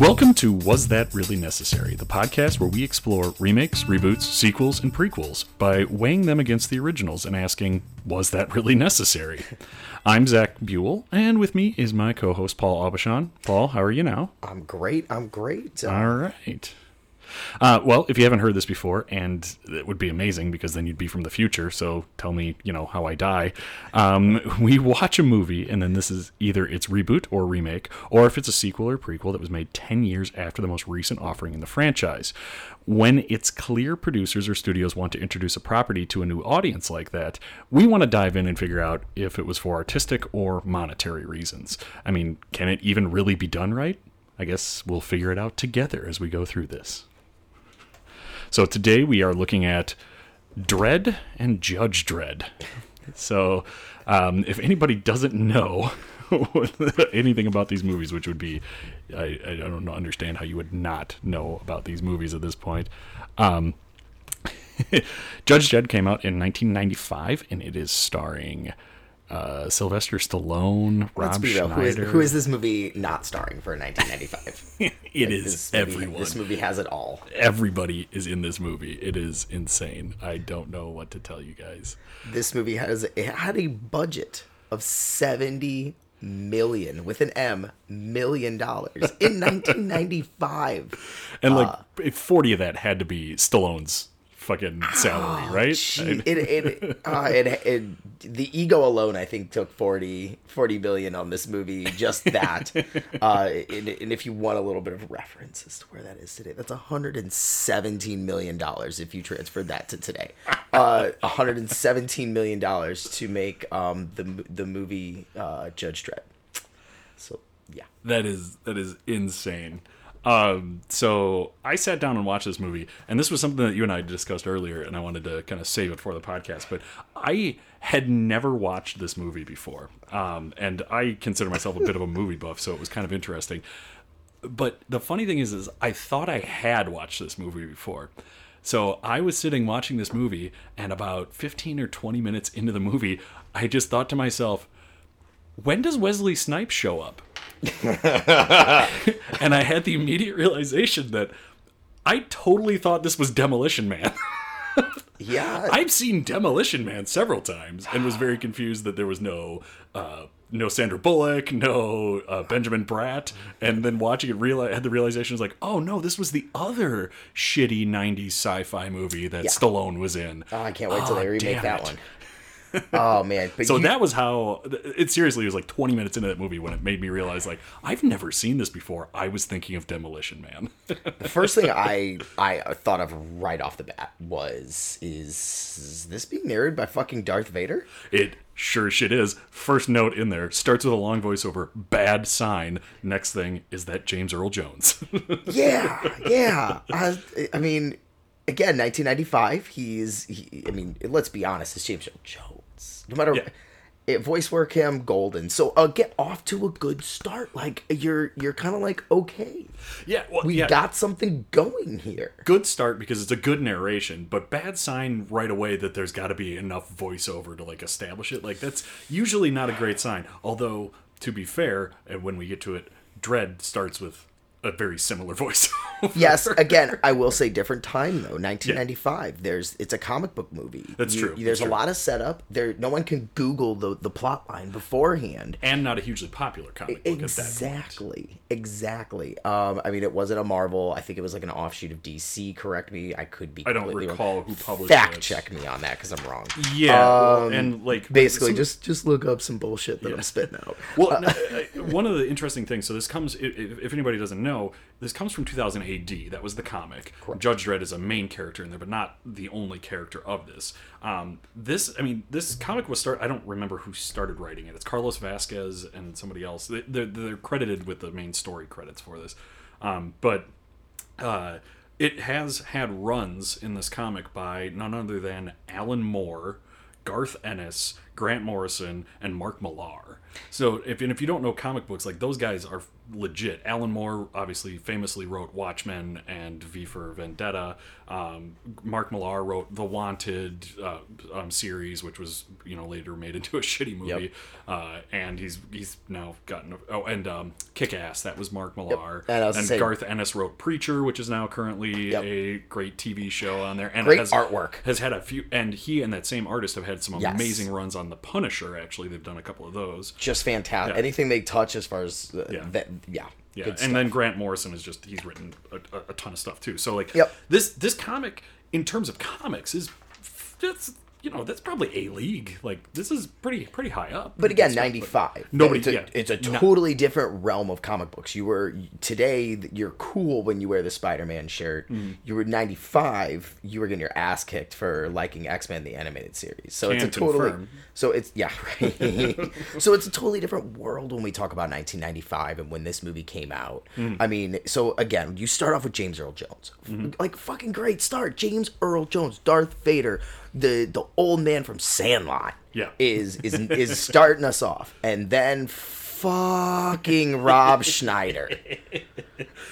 Welcome to Was That Really Necessary, the podcast where we explore remakes, reboots, sequels, and prequels by weighing them against the originals and asking, was that really necessary? I'm Zach Buell, and with me is my co host, Paul Aubuchon. Paul, how are you now? I'm great. I'm great. All right. Uh, well, if you haven't heard this before, and it would be amazing because then you'd be from the future. So tell me, you know, how I die. Um, we watch a movie, and then this is either its reboot or remake, or if it's a sequel or prequel that was made 10 years after the most recent offering in the franchise. When it's clear producers or studios want to introduce a property to a new audience like that, we want to dive in and figure out if it was for artistic or monetary reasons. I mean, can it even really be done right? I guess we'll figure it out together as we go through this. So today we are looking at Dredd and Judge Dredd. So um, if anybody doesn't know anything about these movies, which would be, I, I don't understand how you would not know about these movies at this point. Um, Judge Dredd came out in 1995, and it is starring uh, Sylvester Stallone, Rob real. Who is, Schneider. who is this movie not starring for 1995? It Like, is this movie- everyone. This movie has it all. Everybody is in this movie. It is insane. I don't know what to tell you guys. This movie has it had a budget of 70 million with an M million dollars in 1995. And Uh, like 40 of that had to be Stallone's fucking salary, right? Gee, it, it, uh, it, it, the ego alone, I think, took 40, 40 billion on this movie. Just that. uh, and, and if you want a little bit of reference as to where that is today, that's 117 million dollars if you transfer that to today. Uh, 117 million dollars to make um, the the movie uh, Judge Dredd. So yeah, That is that is insane. Um, so I sat down and watched this movie, and this was something that you and I discussed earlier, and I wanted to kind of save it for the podcast. But I had never watched this movie before, um, and I consider myself a bit of a movie buff, so it was kind of interesting. But the funny thing is, is I thought I had watched this movie before. So I was sitting watching this movie, and about 15 or 20 minutes into the movie, I just thought to myself, when does Wesley Snipes show up? and I had the immediate realization that I totally thought this was Demolition Man. yeah. I've seen Demolition Man several times and was very confused that there was no uh, no Sandra Bullock, no uh, Benjamin Bratt, and then watching it, reali- had the realization was like, oh no, this was the other shitty '90s sci-fi movie that Stallone was in. Oh, I can't wait till Oh, they remake that it. one. Oh man! But So you- that was how it seriously was like 20 minutes into that movie when it made me realize like I've never seen this before. I was thinking of Demolition Man. the first thing I I thought of right off the bat was is, is this being narrated by fucking Darth Vader? it sure shit is. First note in there starts with a long voiceover, bad sign. Next thing is that James Earl Jones. Yeah, yeah. I, I mean, again, 1995. He's he, I mean, let's be honest, it's James Earl Jones. No matter. Yeah. It, voice work him golden so uh, get off to a good start like you're you're kind of like okay yeah, well, we yeah. got something going here good start because it's a good narration, but bad sign right away that there's got to be enough voiceover to like establish it. Like that's usually not a great sign. Although to be fair, and when we get to it, Dredd starts with a very similar voice. yes again i will say different time though. 1995 there's it's a comic book movie. That's You- true, there's that's a true. lot of setup. There no one can google the the plot line beforehand. And not a hugely popular comic book at that point. exactly exactly. Um i mean it wasn't a marvel. I think it was like an offshoot of dc correct me. I could be I don't recall wrong. who published fact it. check me on that because i'm wrong. Yeah, well, and like basically some- just just look up some bullshit that i'm spitting out. Well, no, uh, one of the interesting things. So this comes, if, if anybody doesn't know, this comes from 2000 AD. That was the comic. Judge Dredd is a main character in there, but not the only character of this. Um, this, I mean, this comic was start. I don't remember who started writing it. It's Carlos Vasquez and somebody else. They- They're, they're credited with the main story credits for this, um, but uh, it has had runs in this comic by none other than Alan Moore, Garth Ennis, Grant Morrison, and Mark Millar. So if and if you don't know comic books, like those guys are legit. Alan Moore obviously famously wrote Watchmen and V for Vendetta. Um, Mark Millar wrote the Wanted uh, um, series, which was you know later made into a shitty movie. Yep. Uh, and he's he's now gotten oh and um, Kick Ass that was Mark Millar. And and saying- Garth Ennis wrote Preacher, which is now currently Yep. a great TV show on there. And Great has, artwork. Has had a few, and he and that same artist have had some Yes. amazing runs on The Punisher. Actually, they've done a couple of those. Just fantastic. Yeah. Anything they touch as far as uh, Yeah. that, yeah. Yeah, and then Grant Morrison is just he's written a, a, a ton of stuff too. So like Yep. this this comic in terms of comics is it's you know that's probably a league. Like this is pretty pretty high up. But again, ninety five. Nobody- It's a, yeah. it's a No- totally different realm of comic books. You were today. You're cool when you wear the Spider Man shirt. Mm. You were ninety five. You were getting your ass kicked for liking X Men the animated series. So Can it's a totally. confirm. So it's yeah. Right. so it's a totally different world when we talk about 1995 and when this movie came out. Mm. I mean, so again, you start off with James Earl Jones, Mm-hmm. like fucking great start. James Earl Jones, Darth Vader, the the old man from Sandlot Yeah. is is is starting us off, and then fucking Rob Schneider.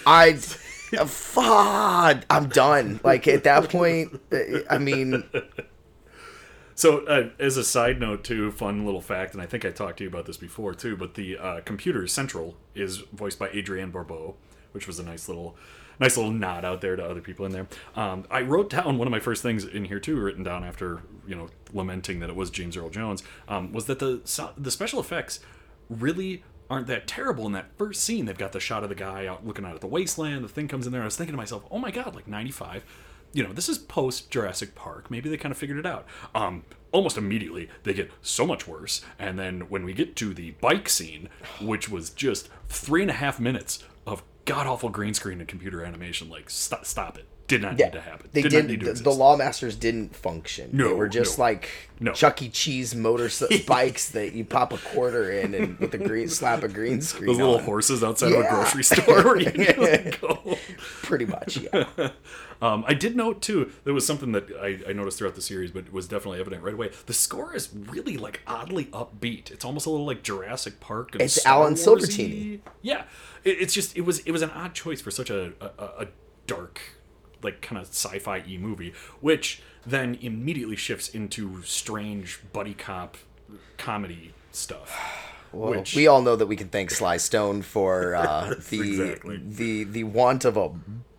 I, fuck, I'm done. Like at that point, uh, I mean, So, uh, as a side note, too, fun little fact, and I think I talked to you about this before too, but the uh, computer central is voiced by Adrienne Barbeau, which was a nice little, nice little nod out there to other people in there. Um, I wrote down one of my first things in here too, written down after you know lamenting that it was James Earl Jones, um, was that the the special effects really aren't that terrible in that first scene. They've got the shot of the guy out looking out at the wasteland. The thing comes in there. I was thinking to myself, oh my god, like ninety five you know, this is post Jurassic Park. Maybe they kind of figured it out. Um, almost immediately, they get so much worse. And then when we get to the bike scene, which was just three and a half minutes god awful green screen and computer animation, like stop, stop it. Did not yeah, need to happen. they Did did. not need to The, exist. the Lawmasters didn't function. they No, were just no. like No. Chuck E. Cheese motor bikes that you pop a quarter in and with a green slap a green screen. Those little horses outside of a grocery store where you just go. pretty much. Yeah. Um, I did note too. There was something that I, I noticed throughout the series, but it was definitely evident right away. The score is really like oddly upbeat. It's almost a little like Jurassic Park. It's Star Alan. Silvestri. Yeah, it, it's just it was it was an odd choice for such a a, a dark, like kind of sci-fi e movie, which then immediately shifts into strange buddy cop comedy stuff. Well, which we all know that we can thank Sly Stone for uh, the Exactly. the the want of a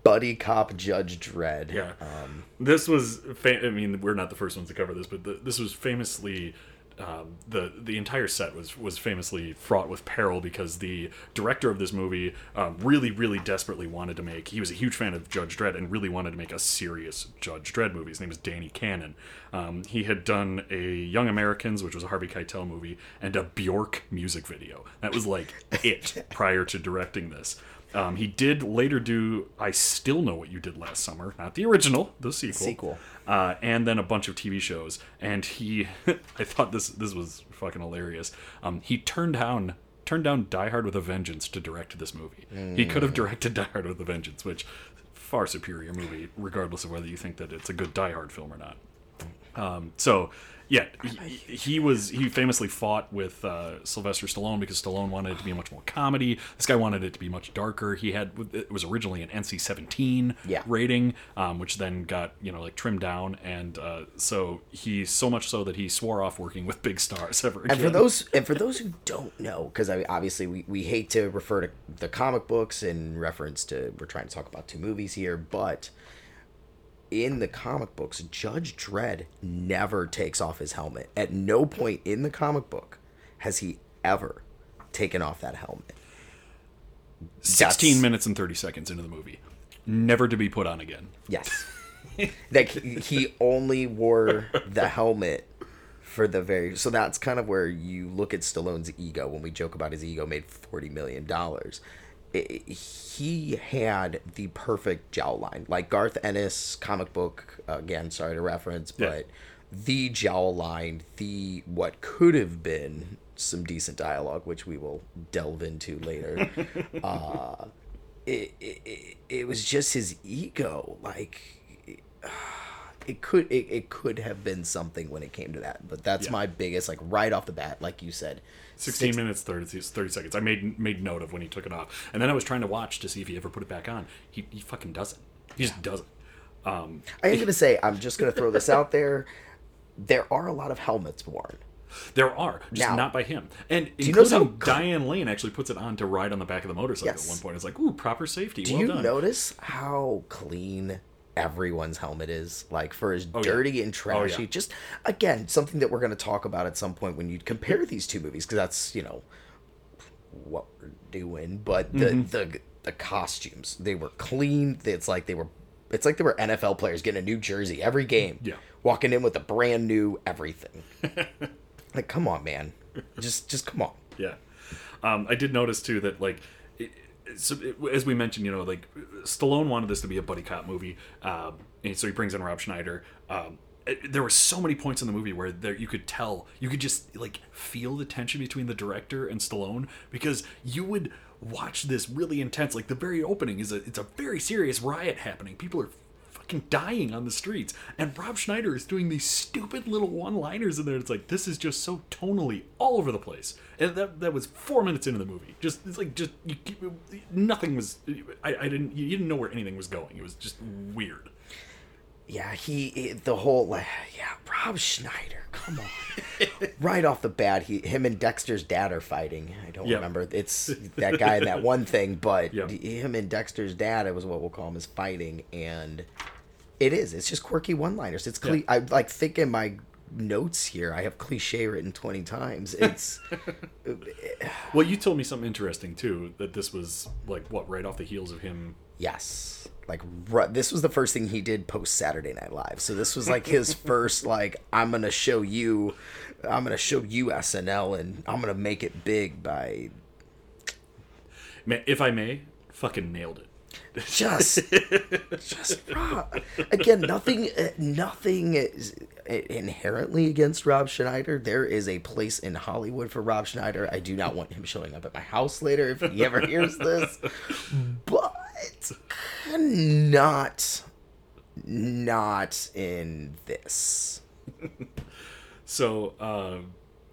buddy cop Judge Dredd. Yeah. Um, this was, fa- I mean, we're not the first ones to cover this, but the, this was famously. Um, the the entire set was was famously fraught with peril because the director of this movie um, really really desperately wanted to make he was a huge fan of Judge Dredd and really wanted to make a serious Judge Dredd movie. His name is Danny Cannon. Um, he had done a Young Americans, which was a Harvey Keitel movie, and a Bjork music video. That was like it prior to directing this. Um, he did later do I Still Know What You Did Last Summer, not the original, the sequel. Sequel. Uh, and then a bunch of TV shows. And he, I thought this this was fucking hilarious. Um, he turned down turned down Die Hard with a Vengeance to direct this movie. He could have directed Die Hard with a Vengeance, which far superior movie, regardless of whether you think that it's a good Die Hard film or not. Um, so yeah, he, he was he famously fought with uh, Sylvester Stallone because Stallone wanted it to be much more comedy. This guy wanted it to be much darker. He had it was originally an NC-17 Yeah. rating, um, which then got you know like trimmed down, and uh, so he so much so that he swore off working with big stars ever again. And for those and for those who don't know, because I mean, obviously we, we hate to refer to the comic books in reference to we're trying to talk about two movies here, but in the comic books, Judge Dredd never takes off his helmet. At no point in the comic book has he ever taken off that helmet. 16 that's- minutes and 30 seconds into the movie, never to be put on again. Yes. he, he only wore the helmet for the very so that's kind of where you look at Stallone's ego when we joke about his ego made 40 million dollars. He had the perfect jawline. Like Garth Ennis comic book again, sorry to reference, Yeah. but the jawline, the what could have been some decent dialogue which we will delve into later. uh it, it, it- it was just his ego like it could it, it could have been something when it came to that. But that's Yeah. my biggest like right off the bat, like you said. 16 six- minutes 30, 30 seconds. I made made note of when he took it off. And then i was trying to watch to see if he ever put it back on. He, he fucking doesn't. He just doesn't. Um, I am gonna say I'm just gonna throw this out there. There are a lot of helmets worn. there are just Now- not by him. And you notice including how- diane lane actually puts it on to ride on the back of the motorcycle Yes. at one point. It's like ooh proper safety. Do well you done. notice how clean everyone's helmet is? Like for as Oh, yeah. dirty and trashy. yeah. Just again, something that we're going to talk about at some point when you compare these two movies, because that's you know what we're doing. But the Mm-hmm. the the costumes they were clean. It's like they were. It's like they were NFL players getting a new jersey every game. Yeah. Walking in with a brand new everything. like, come on, man. Just just come on. Yeah, um, I did notice too that like, so as we mentioned, you know, like Stallone wanted this to be a buddy cop movie, um, and so he brings in Rob Schneider. Um, it- there were so many points in the movie where there you could tell, you could just like feel the tension between the director and Stallone because you would watch this really intense. Like the very opening is a it's a very serious riot happening. People are fucking dying on the streets. And Rob Schneider is doing these stupid little one-liners in there. It's like this is just so tonally all over the place. And that that was four minutes into the movie. Just it's like just you, nothing was. I, I didn't you didn't know where anything was going. It was just weird. Yeah, he the whole like yeah, Rob Schneider. Come on, right off the bat, he him and Dexter's dad are fighting. I don't Yep. remember it's that guy in that one thing, but Yep. him and Dexter's dad, it was what we'll call him, is fighting, and it is. It's just quirky one-liners. It's cle- Yeah. I like think in my notes here. I have cliche written twenty times. It's uh, Well, you told me something interesting too. That this was like what right off the heels of him. Yes. Like this was the first thing he did post Saturday Night Live. So this was like his first like I'm going to show you I'm to show you SNL and I'm going to make it big by Man, if I may, fucking nailed it. Just just Rob. Again, nothing uh, nothing is inherently against Rob Schneider. There is a place in Hollywood for Rob Schneider. I do not want him showing up at my house later if he ever hears this. But not not in this. So uh,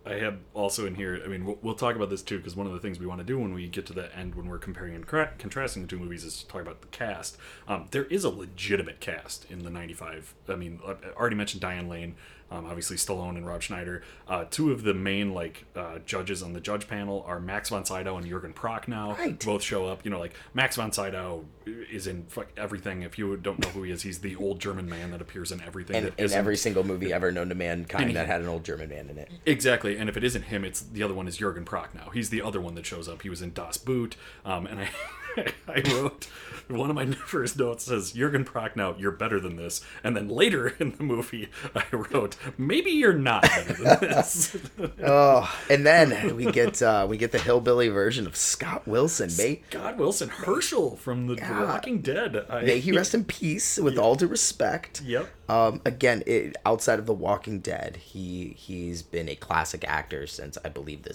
I have also in here. I mean, we'll, we'll talk about this too because one of the things we want to do when we get to the end, when we're comparing and cra- contrasting the two movies, is to talk about the cast. Um, there is a legitimate cast in the '95. I mean, I I already mentioned Diane Lane, um, obviously Stallone and Rob Schneider. Uh, two of the main like uh, judges on the judge panel are Max von Sydow and Jurgen Prochnow. Right. Both show up. You know, like Max von Sydow is in fuck everything. If you don't know who he is, he's the old German man that appears in everything. And in every single movie ever known to mankind And that had an old German man in it. Exactly, and if it isn't him, it's the other one is Jurgen Prochnow. He's the other one that shows up. He was in Das Boot, um, and I, I wrote one of my first notes says Jurgen Prochnow, you're better than this, and then later in the movie I wrote maybe you're not better than this. Oh, and then we get uh, we get the hillbilly version of Scott Wilson. May God Wilson Hershel from The, Yeah. Walking Dead. I, may he rest in peace. With all due respect. Yep. Um, again, it, outside of The Walking Dead, he he's been a classic actor since I believe the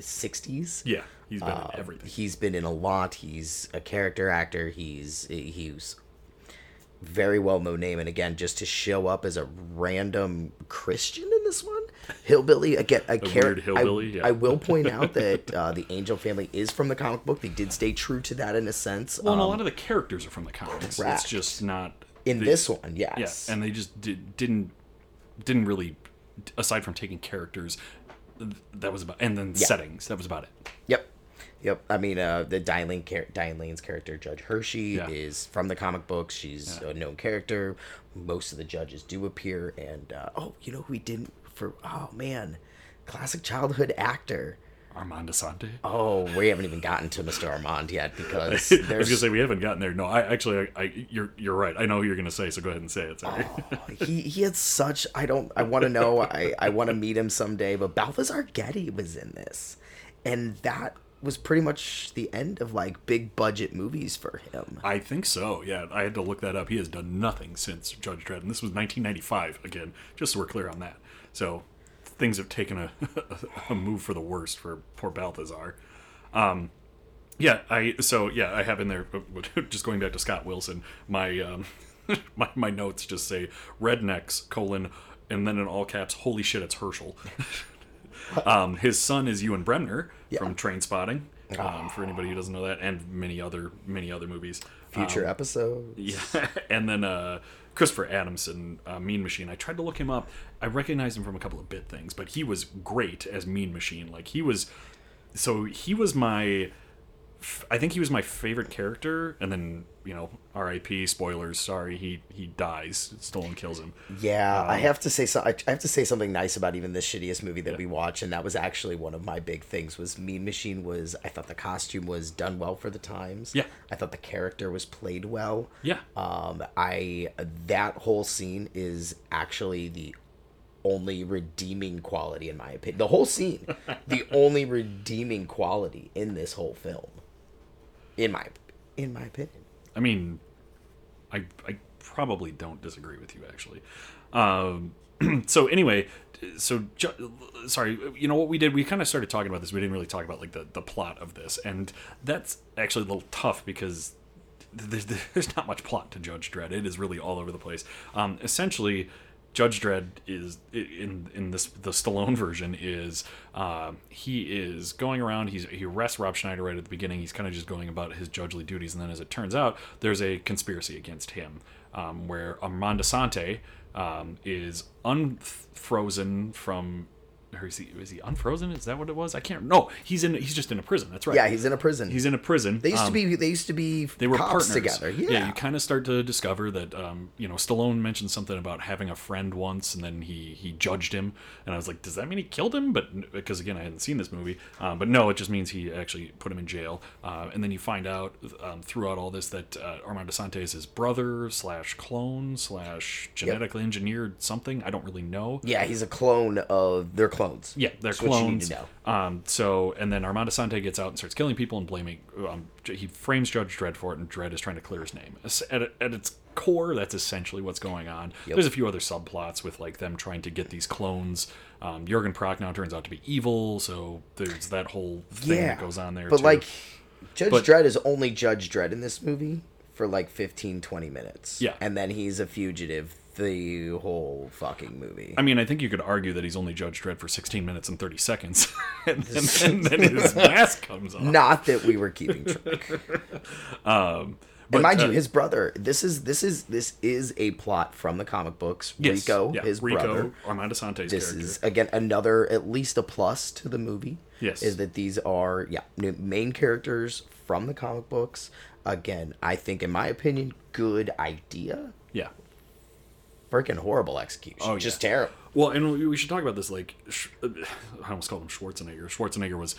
sixties. Yeah, he's been Uh, in everything. He's been in a lot. He's a character actor. He's he's very well known name. And again, just to show up as a random Christian in this one, hillbilly again a, char- weird hillbilly, I, yeah. I will point out that uh, the Angel family is from the comic book. They did stay true to that in a sense. Well, and a Um, lot of the characters are from the comics. correct. It's just not in this one, Yeah, yes. and they just did, didn't didn't really aside from taking characters that was about and then settings that was about it. Yep. Yep. I mean, uh, the Diane, Lane char- Diane Lane's character, Judge Hershey, Yeah. is from the comic books. She's Yeah. a known character. Most of the judges do appear. And, uh, oh, you know who we didn't for? Oh, man. Classic childhood actor. Armand Assante. Oh, we haven't even gotten to Mr. Armand yet because I was gonna say we haven't gotten there. No, I actually, I, I you're you're right. I know who you're gonna say, so go ahead and say it. Sorry. Oh, he, he had such I don't I want to know I I want to meet him someday but Balthazar Getty was in this and that was pretty much the end of like big budget movies for him I think so. Yeah, I had to look that up. He has done nothing since Judge Dredd, and this was 1995 again. Just so we're clear on that. So things have taken a, a move for the worst for poor Balthazar. Um, yeah, I so yeah I have in there. Just going back to Scott Wilson, my um, my, my notes just say rednecks colon and then in all caps holy shit it's hershel um, his son is ewen bremner from Trainspotting um, for anybody who doesn't know that and many other many other movies Future episode. yeah, and then uh, Christopher Adamson, uh, Mean Machine. I tried to look him up. I recognized him from a couple of bit things, but he was great as Mean Machine. Like he was, so he was my, I think he was my favorite character. And then you know, R.I.P. Spoilers. Sorry, he he dies. Stallone kills him. Yeah, I have to say so. I have to say something nice about even the shittiest movie that we watched, and that was actually one of my big things. Was Mean Machine was I thought the costume was done well for the times. Yeah. I thought the character was played well. Yeah. Um, I that whole scene is actually the only redeeming quality in my opinion. The whole scene, the only redeeming quality in this whole film, in my in my opinion. I mean, I I probably don't disagree with you actually. Um, so anyway, so ju- sorry, you know what we did? We kind of started talking about this. We didn't really talk about like the the plot of this, and that's actually a little tough because there's, there's not much plot to Judge Dredd. It is really all over the place. Um, essentially, Judge Dredd is in in this the Stallone version is uh, he is going around. He's he arrests Rob Schneider right at the beginning. He's kind of just going about his judgely duties, and then as it turns out, there's a conspiracy against him, um, where Armand Assante um, is unfrozen from. Or is he, is he unfrozen? Is that what it was? I can't. No, he's in. He's just in a prison. That's right. Yeah, he's in a prison. He's in a prison. they used to Um, be. They used to be. they were partners together. Yeah. you kind of start to discover that um, you know Stallone mentioned something about having a friend once, and then he he judged him, and I was like, does that mean he killed him? But because again, I hadn't seen this movie, um, but no, it just means he actually put him in jail, uh, and then you find out um, throughout all this that uh, Armand Assante is his brother slash clone slash genetically engineered something. I don't really know. Yeah, he's a clone of. They're clones. Yeah, they're That's what you need clones. to know. Um, so, and then Armand Assante gets out and starts killing people and blaming. Um, he frames Judge Dredd for it, and Dredd is trying to clear his name. At, at its core, that's essentially what's going on. There's a few other subplots with like them trying to get these clones. Um, Jurgen Prochnow turns out to be evil, so there's that whole thing Yeah, that goes on there. But too. like, Judge But- Dredd is only Judge Dredd in this movie for like 15, 20 minutes. Yeah. and then he's a fugitive the whole fucking movie. I mean, I think you could argue that he's only Judge Dredd for 16 minutes and 30 seconds, and, then, and then his mask comes off. Not that we were keeping track. Um, and mind uh, you, his brother. This is this is this is a plot from the comic books. yes, Rico, yeah, his Rico, brother. Armand Assante's This character. is again another at least a plus to the movie. Yes. is that these are yeah new- main characters from the comic books. Again, I think in my opinion, good idea. yeah. Freaking horrible execution. Oh, just terrible. Well, and we should talk about this. Like, uh, I almost called him Schwarzenegger. Schwarzenegger was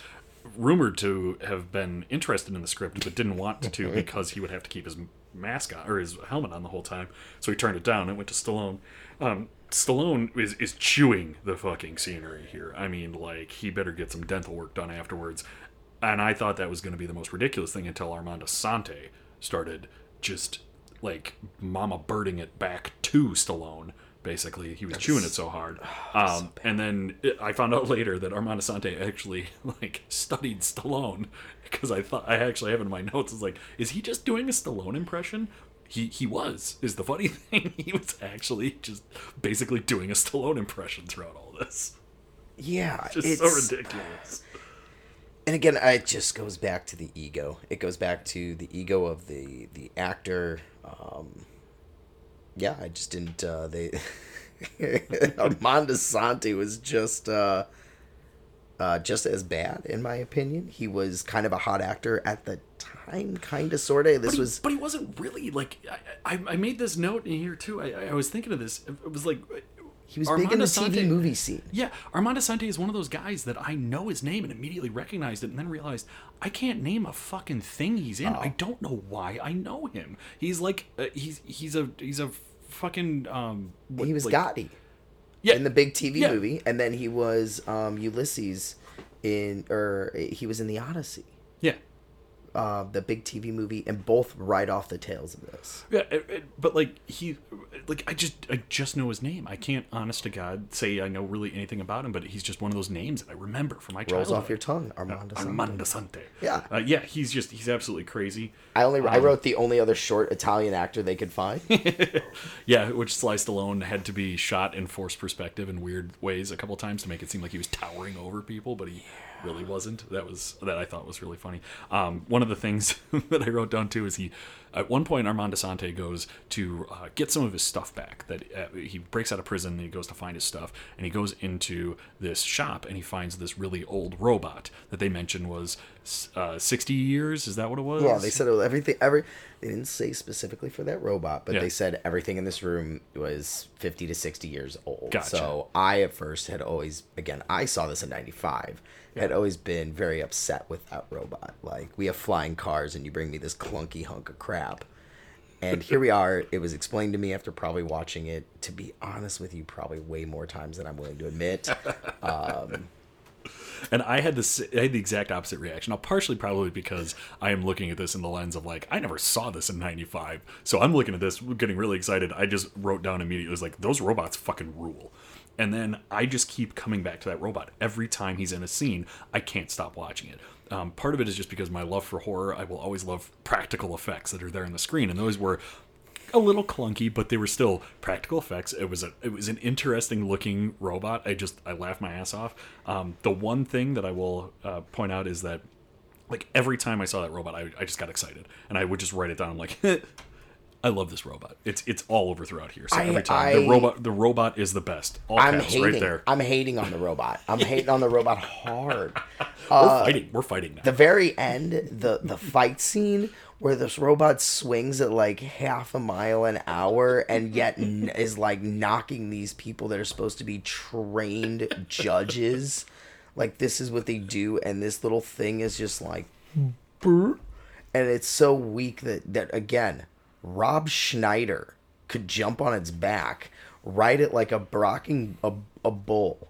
rumored to have been interested in the script, but didn't want to because he would have to keep his mask on or his helmet on the whole time. So he turned it down and went to Stallone. Um, Stallone is is chewing the fucking scenery here. I mean, like he better get some dental work done afterwards. And I thought that was going to be the most ridiculous thing until Armand Assante started just like mama birding it back to Stallone. Basically, he was chewing it so hard. Um, and then it, I found out later that Armand Assante actually like studied Stallone because I thought I actually have in my notes. It's like, is he just doing a Stallone impression? He he was. Is the funny thing? He was actually just basically doing a Stallone impression throughout all this. Yeah, Just it's so ridiculous. and again, it just goes back to the ego. It goes back to the ego of the the actor. Um, yeah, I just didn't. Uh, they Armand Assante was just uh, uh, just as bad in my opinion. He was kind of a hot actor at the time, kind of, sort of. This but he, was but he wasn't really like I, I, I made this note in here too. I, I was thinking of this. It was like he was big in the TV movie scene. Yeah, Armand Assante is one of those guys that I know his name and immediately recognized it, and then realized I can't name a fucking thing he's in. Oh. I don't know why I know him. He's like uh, he's he's a he's a fucking um. what- He was like, Gotti. yeah in the big TV Yeah. movie, and then he was um, Ulysses in, or he was in the Odyssey. yeah uh, the big TV movie, and both right off the tails of this. Yeah, it, it- but like he, like I just I just know his name. I can't, honest to God, say I know really anything about him. But he's just one of those names that I remember from my Rolls childhood. off your tongue, Armando. Sante. Armand Assante. Yeah. uh, yeah. He's just he's absolutely crazy. I only Um, I wrote the only other short Italian actor they could find. Yeah, which Sly Stallone had to be shot in forced perspective in weird ways a couple times to make it seem like he was towering over people, but he really wasn't. That was that I thought was really funny. Um, one of the things that I wrote down too is he, at one point, Armand Assante goes to uh, get some of his stuff back. That uh, he breaks out of prison and he goes to find his stuff, and he goes into this shop and he finds this really old robot that they mentioned was uh, sixty years. Is that what it was? Yeah, they said it was everything. Every they didn't say specifically for that robot, but Yeah. they said everything in this room was fifty to sixty years old. Gotcha. So I at first had always, again, I saw this in '95. Had always been very upset with that robot. Like we have flying cars, and you bring me this clunky hunk of crap. And here we are. It was explained to me after probably watching it. To be honest with you, probably way more times than I'm willing to admit. Um, and I had this, I had the exact opposite reaction. Now, partially probably because I am looking at this in the lens of like, I never saw this in '95, so I'm looking at this, getting really excited. I just wrote down immediately, it was like, those robots fucking rule. And then I just keep coming back to that robot every time he's in a scene. I can't stop watching it. Um, part of it is just because my love for horror. I will always love practical effects that are there on the screen, and those were a little clunky, but they were still practical effects. It was a it was an interesting looking robot. I just I laughed my ass off. Um, the one thing that I will uh, point out is that like every time I saw that robot, I, I just got excited, and I would just write it down. I'm like, I love this robot. It's it's all over throughout here. So I- every time the robot the robot is the best. All I'm caps hating. right there. I'm hating on the robot. I'm hating on the robot hard. we're uh, fighting. We're fighting now. the very end, the the fight scene where this robot swings at like half a mile an hour and yet n- is like knocking these people that are supposed to be trained judges. Like this is what they do, and this little thing is just like, and it's so weak that that again, Rob Schneider could jump on its back, ride it like a brocking a, a bull,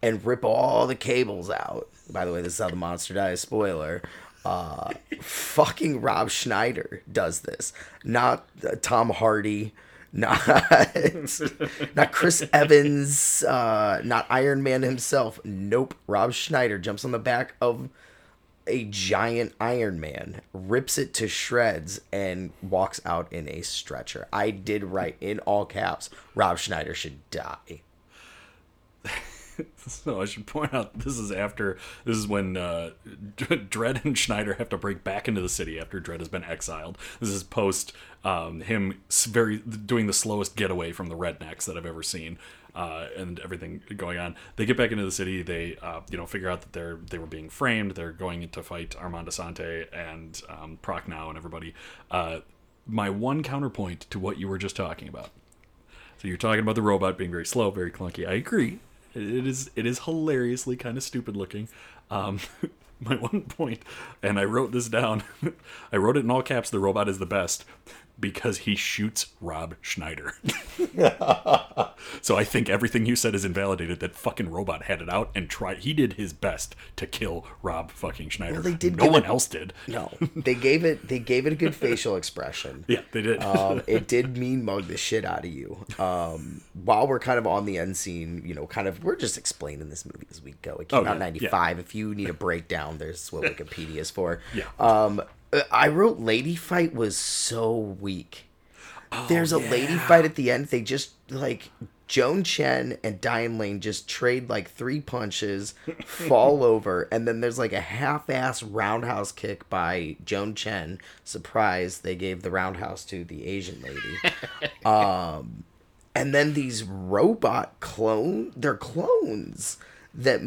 and rip all the cables out. By the way, this is how the monster dies. Spoiler. Uh, fucking Rob Schneider does this, not uh, Tom Hardy, not not Chris Evans, uh, not Iron Man himself. Nope, Rob Schneider jumps on the back of a giant Iron Man, rips it to shreds, and walks out in a stretcher. I did write in all caps, Rob Schneider should die. So I should point out this is after this is when uh, Dredd and Schneider have to break back into the city after Dredd has been exiled. This is post um, him very doing the slowest getaway from the rednecks that I've ever seen, uh, and everything going on. They get back into the city. They uh, you know figure out that they're they were being framed. They're going to fight Armand Assante and um, Prochnow and everybody. Uh, my one counterpoint to what you were just talking about. So you're talking about the robot being very slow, very clunky. I agree. It is it is hilariously kind of stupid looking. Um, my one point, and I wrote this down. I wrote it in all caps. The robot is the best because he shoots Rob Schneider. so I think everything you said is invalidated. That fucking robot had it out and tried. He did his best to kill Rob fucking Schneider. they did no one it- else did. No, they gave it. They gave it a good facial expression. Yeah, they did. um, it did mean mug the shit out of you. Um, while we're kind of on the end scene, you know, kind of we're just explaining this movie as we go. It came Oh, out yeah, '95. If you need a breakdown, there's what Wikipedia is for. Yeah. Um, I wrote Lady Fight was so weak. Oh, There's a lady fight at the end. They just like Joan Chen and Diane Lane just trade like three punches, fall over, and then there's like a half-ass roundhouse kick by Joan Chen. Surprise! They gave the roundhouse to the Asian lady. um, and then these robot clone, they're clones that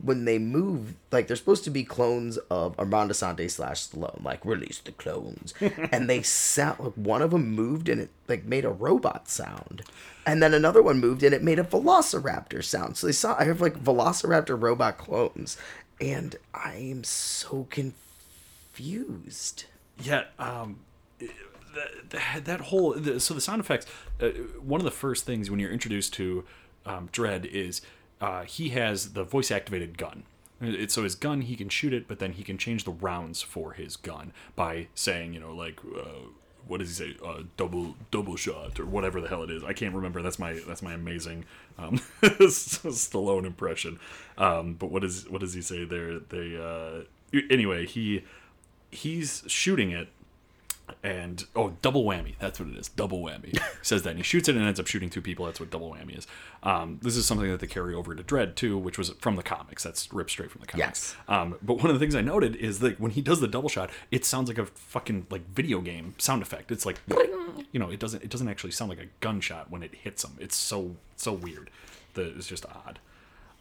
when they move, like they're supposed to be clones of Armand Assante slash Stallone, like release the clones, and they sound like one of them moved and it like made a robot sound, and then another one moved and it made a Velociraptor sound. So they saw I have like Velociraptor robot clones, and I am so confused. Yeah, um, that, that, that whole the, so the sound effects. Uh, one of the first things when you're introduced to um, Dredd is uh, he has the voice activated gun, It's so his gun, he can shoot it, but then he can change the rounds for his gun by saying, you know, like uh, what does he say? Uh, double double shot or whatever the hell it is. I can't remember. That's my that's my amazing um, Stallone impression. Um, but what is what does he say there? They uh, anyway he he's shooting it and oh double whammy. That's what it is. Double whammy. Says that and he shoots it and ends up shooting two people. That's what double whammy is. Um, this is something that they carry over to Dredd too which was from the comics. That's ripped straight from the comics. Yes. um, but one of the things i noted is that when he does the double shot it sounds like a fucking like video game sound effect. It's like you know it doesn't it doesn't actually sound like a gunshot when it hits him. It's so so weird that it's just odd.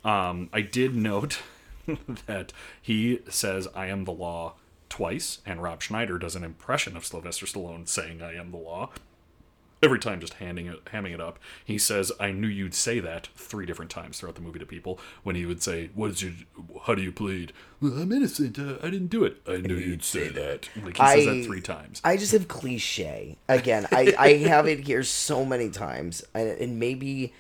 Um, I did note that he says "I am the law" twice, and Rob Schneider does an impression of Sylvester Stallone saying "I am the law." Every time, just handing it, hamming it up. He says, "I knew you'd say that" three different times throughout the movie to people. When he would say, "What is your? How do you plead?" Well, I'm innocent. Uh, I didn't do it. I knew you'd say that. Like he says that three times. I just have cliche. Again, I, I have it here so many times. And, and maybe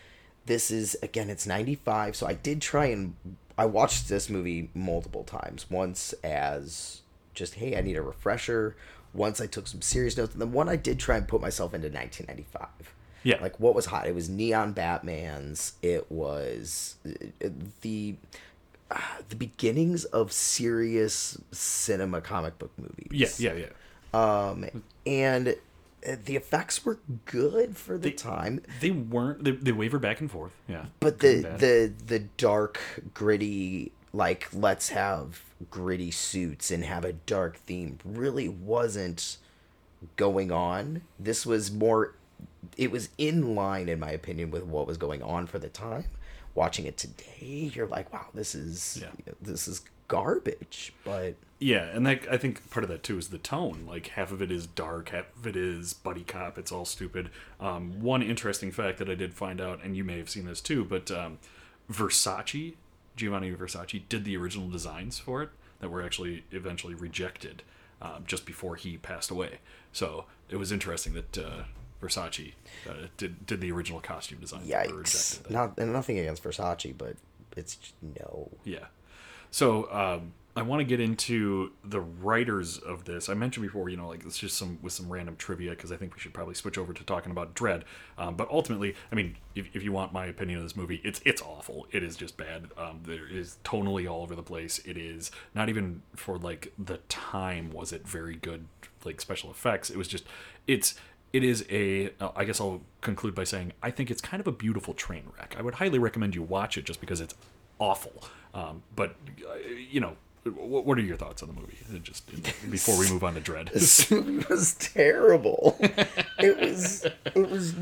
this is, again, it's 95. So I did try and. I watched this movie multiple times. Once as just, hey, I need a refresher. Once I took some serious notes. And then one I did try and put myself into 1995. Yeah. Like what was hot? It was Neon Batman's. It was uh, the. Uh, the beginnings of serious cinema comic book movies yeah, yeah, yeah. um, and uh, the effects were good for the time, They weren't. They, they waver back and forth. Yeah, but the the the dark, gritty, like let's have gritty suits and have a dark theme really wasn't going on. This was more. It was in line, in my opinion, with what was going on for the time. Watching it today, you're like, wow, this is Yeah. this is garbage. But Yeah, and that I think part of that too is the tone. Like half of it is dark, half of it is buddy cop. It's all stupid. Um, one interesting fact that I did find out, and you may have seen this too, but um, Versace, Giovanni Versace, did the original designs for it that were actually eventually rejected um, just before he passed away. So it was interesting that uh, Versace uh, did did the original costume design. yikes! Not and nothing against Versace, but it's no. Yeah. So um, I want to get into the writers of this. I mentioned before, you know, like it's just some with some random trivia because I think we should probably switch over to talking about Dredd. Um, but ultimately, I mean, if, if you want my opinion of this movie, it's it's awful. It is just bad. Um, there is tonally all over the place. It is not even for like the time was it very good like special effects. It was just it's it is a uh, guess i'll conclude by saying i think it's kind of a beautiful train wreck i would highly recommend you watch it just because it's awful um, but uh, you know what, what are your thoughts on the movie just before we move on to Dredd This movie was terrible. it was it was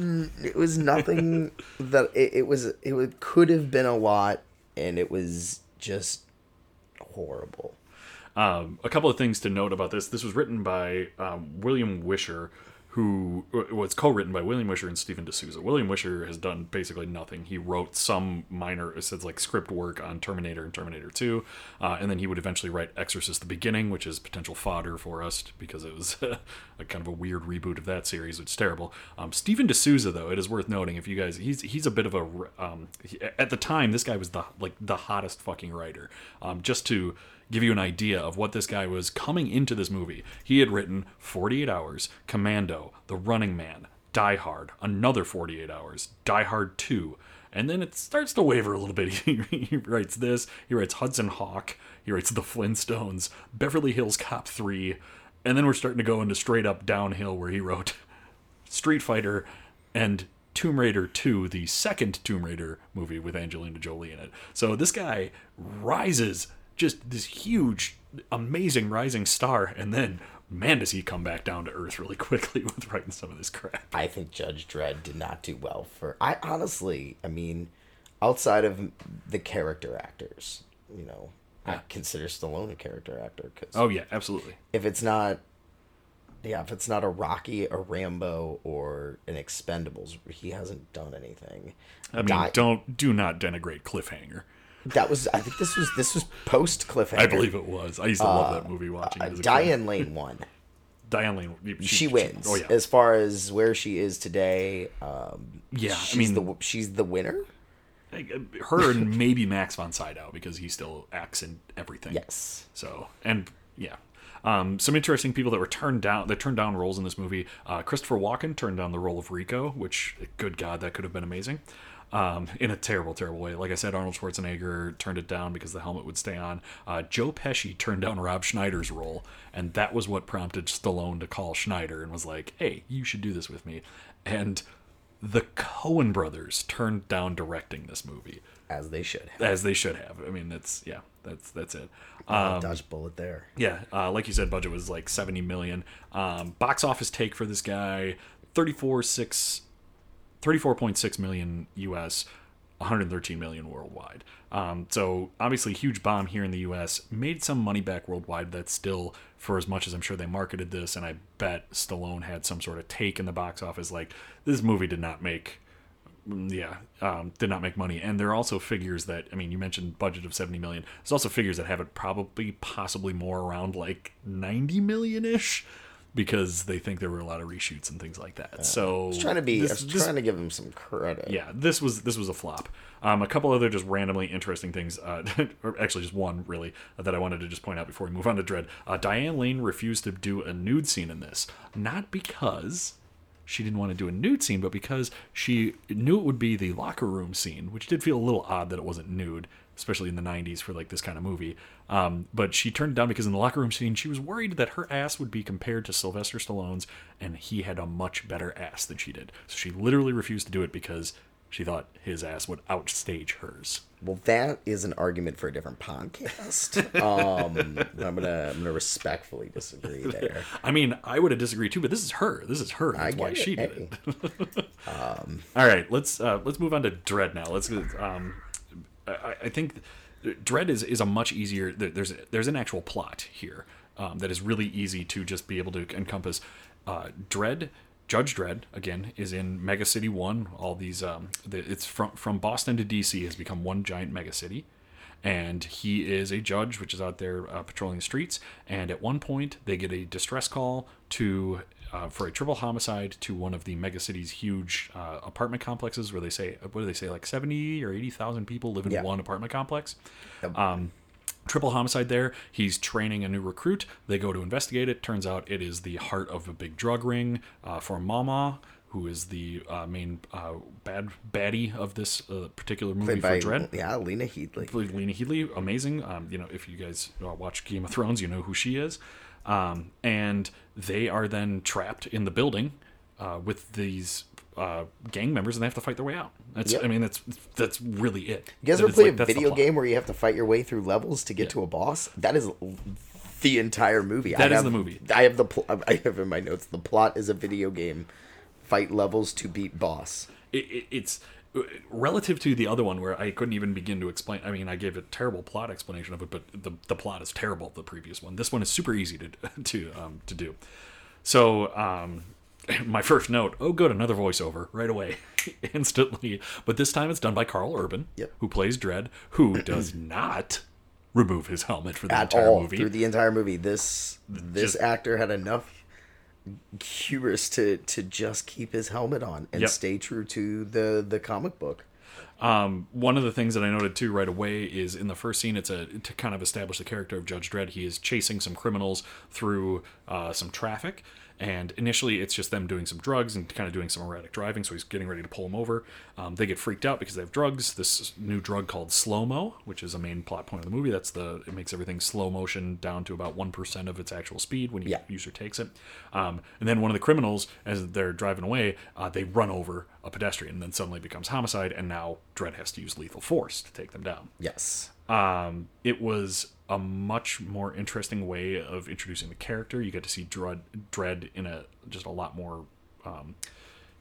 it was nothing that it, it was it would, could have been a lot and it was just horrible. Um, a couple of things to note about this. This was written by um, William Wisher, who was co-written by William Wisher and Steven de Souza. William Wisher has done basically nothing. He wrote some minor, it says like script work on Terminator and Terminator 2, uh, and then he would eventually write Exorcist: The Beginning, which is potential fodder for us because it was a kind of a weird reboot of that series. It's terrible. Um, Steven de Souza, though, it is worth noting if you guys, he's he's a bit of a um, he- at the time this guy was the like the hottest fucking writer. Um, just to give you an idea of what this guy was coming into this movie. He had written 48 Hours, Commando, The Running Man, Die Hard, another 48 Hours, Die Hard 2, and then it starts to waver a little bit. He, writes this, he writes Hudson Hawk, he writes The Flintstones, Beverly Hills Cop 3, and then we're starting to go into straight up downhill where he wrote Street Fighter and Tomb Raider 2, the second Tomb Raider movie with Angelina Jolie in it. So this guy rises just this huge, amazing rising star, and then man, does he come back down to earth really quickly with writing some of this crap. I think Judge Dredd did not do well for I honestly, I mean, outside of the character actors, you know, I consider Stallone a character actor cuz Oh yeah, absolutely. if it's not yeah, if it's not a Rocky, a Rambo, or an Expendables, he hasn't done anything. I mean, Di- don't do not denigrate Cliffhanger. That was I think this was this was post Cliffhanger. I believe it was. I used to love that movie watching Uh, it as a kid. Diane Lane won. Diane Lane. She, wins. Oh yeah. As far as where she is today, um, Yeah, I she's mean- the she's the winner. her and maybe Max von Sydow because he still acts in everything. Yes. So and yeah. Um, some interesting people that were turned down that turned down roles in this movie. Uh, Christopher Walken turned down the role of Rico, which good God, that could have been amazing. Um, in a terrible, terrible way. Like I said, Arnold Schwarzenegger turned it down because the helmet would stay on. Uh, Joe Pesci turned down Rob Schneider's role, and that was what prompted Stallone to call Schneider and was like, "Hey, you should do this with me." And the Coen brothers turned down directing this movie, As they should. have. as they should have. I mean, that's yeah, that's that's it. Uh, Dodge bullet there. Yeah, uh, like you said, budget was like seventy million. Um, box office take for this guy 34 6 34.6 million US, 113 million worldwide. Um, so obviously huge bomb here in the US. Made some money back worldwide. That's still for as much as I'm sure they marketed this, and I bet Stallone had some sort of take in the box office. Like this movie did not make yeah, um, did not make money. And there are also figures that I mean, you mentioned budget of seventy million. There's also figures that have it probably possibly more around like ninety million ish, because they think there were a lot of reshoots and things like that. so I was trying to be. this- I was this- trying to give him some credit. yeah, this was this was a flop. Um, a couple other just randomly interesting things, uh, or actually just one really that I wanted to just point out before we move on to Dredd. Uh, Diane Lane refused to do a nude scene in this, not because she didn't want to do a nude scene, but because she knew it would be the locker room scene, which did feel a little odd that it wasn't nude, especially in the '90s for like this kind of movie. Um, but she turned it down because in the locker room scene, she was worried that her ass would be compared to Sylvester Stallone's, and he had a much better ass than she did. So she literally refused to do it because she thought his ass would outstage hers. Well, that is an argument for a different podcast. um, I'm gonna I'm gonna respectfully disagree there. I mean, I would have disagreed too, but this is her. This is her. That's why get she did Hey. it. All right, let's uh, let's move on to Dredd now. Let's. Um, I, I think Dredd is, is a much easier. There's there's an actual plot here um, that is really easy to just be able to encompass. Uh, Dredd, Judge Dredd again is in Mega City One. All these um, the, it's from from Boston to DC has become one giant mega city. And he is a judge, which is out there uh, patrolling the streets. And at one point, they get a distress call to uh, for a triple homicide to one of the megacity's huge uh, apartment complexes, where they say, what do they say, like seventy or eighty thousand people live in Yeah. one apartment complex. Yep. Um, triple homicide there. He's training a new recruit. They go to investigate it. Turns out it is the heart of a big drug ring uh, for Mama, who is the uh, main uh, bad baddie of this uh, particular movie Played for by Dredd. yeah, Lena Headey. Lena Headey, amazing. Um, you know, if you guys uh, watch Game of Thrones, you know who she is. Um, and they are then trapped in the building uh, with these uh, gang members, and they have to fight their way out. That's, Yep. I mean, that's that's really it. You guys ever play like, a video game where you have to fight your way through levels to get to a boss? That is the entire movie. That I is have, the movie. I have the pl- I have in my notes. The plot is a video game. Fight levels to beat boss. it, it, it's relative to the other one where I couldn't even begin to explain. I mean, I gave a terrible plot explanation of it, but the the plot is terrible. The previous one, this one is super easy to to um, to do. So um, my first note: oh, good, another voiceover right away, instantly. But this time it's done by Karl Urban, Yep. who plays Dredd, who does not remove his helmet for the At entire all movie. through the entire movie, this this Just- actor had enough hubris to to just keep his helmet on and Yep. stay true to the the comic book. Um, one of the things that I noted too right away is in the first scene, it's a to kind of establish the character of Judge Dredd. He is chasing some criminals through uh, some traffic, and initially it's just them doing some drugs and kind of doing some erratic driving. So he's getting ready to pull them over. Um, they get freaked out because they have drugs. This new drug called slow mo, which is a main plot point of the movie. That's the it makes everything slow motion down to about one percent of its actual speed when you Yeah. user takes it. Um, and then one of the criminals, as they're driving away, uh, they run over a pedestrian, and then suddenly becomes homicide, and now Dredd has to use lethal force to take them down. Yes. Um, it was a much more interesting way of introducing the character. You get to see Dredd, Dredd in a just a lot more. Um,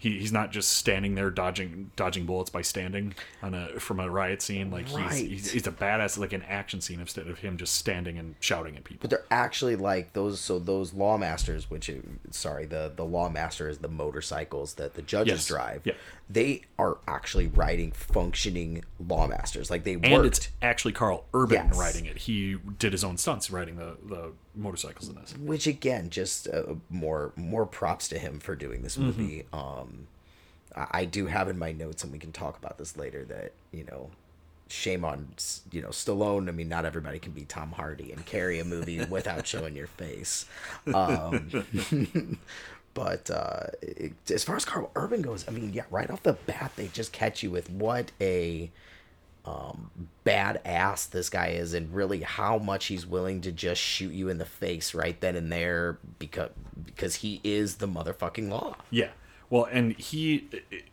he, he's not just standing there dodging dodging bullets by standing on a from a riot scene. Like he's, Right. he's he's a badass like an action scene instead of him just standing and shouting at people. But they're actually like those. So those law masters, which uh, sorry, the the law master is the motorcycles that the judges Yes. drive. Yeah. They are actually riding functioning law masters. Like they and it's actually Karl Urban Yes. riding it. He did his own stunts riding the, the motorcycles in this. which again, just uh, more more props to him for doing this Mm-hmm. movie. Um, I I do have in my notes, and we can talk about this later. That you know, shame on you know Stallone. I mean, not everybody can be Tom Hardy and carry a movie without showing your face. Um, but uh, it, as far as Karl Urban goes, I mean, yeah, right off the bat, they just catch you with what a um, badass this guy is, and really how much he's willing to just shoot you in the face right then and there because because he is the motherfucking law. Yeah. Well, and he, it,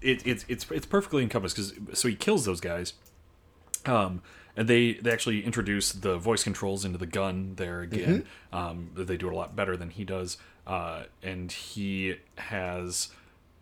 it, it's it's it's perfectly encompassed because so he kills those guys, um, and they they actually introduce the voice controls into the gun there again. Um, they do it a lot better than he does, uh, and he has.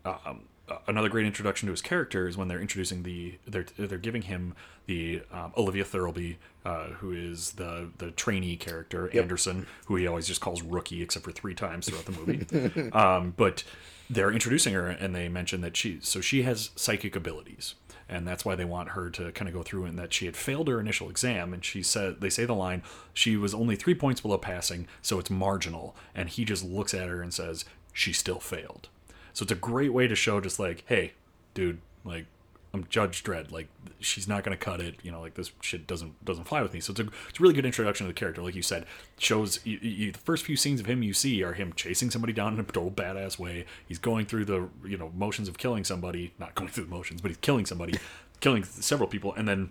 Um, another great introduction to his character is when they're introducing the they're they're giving him the um, Olivia Thirlby, uh, who is the the trainee character Anderson, who he always just calls rookie, except for three times throughout the movie. um, but they're introducing her, and they mention that she so she has psychic abilities. And that's why they want her to kind of go through and that she had failed her initial exam. And she said, they say the line, she was only three points below passing, so it's marginal. And he just looks at her and says, she still failed. So it's a great way to show just like, hey, dude, like I'm Judge Dredd. Like she's not gonna cut it. You know, like this shit doesn't doesn't fly with me. So it's a it's a really good introduction to the character. Like you said, shows you, you, the first few scenes of him you see are him chasing somebody down in a total badass way. He's going through the you know motions of killing somebody, not going through the motions, but he's killing somebody, killing several people, and then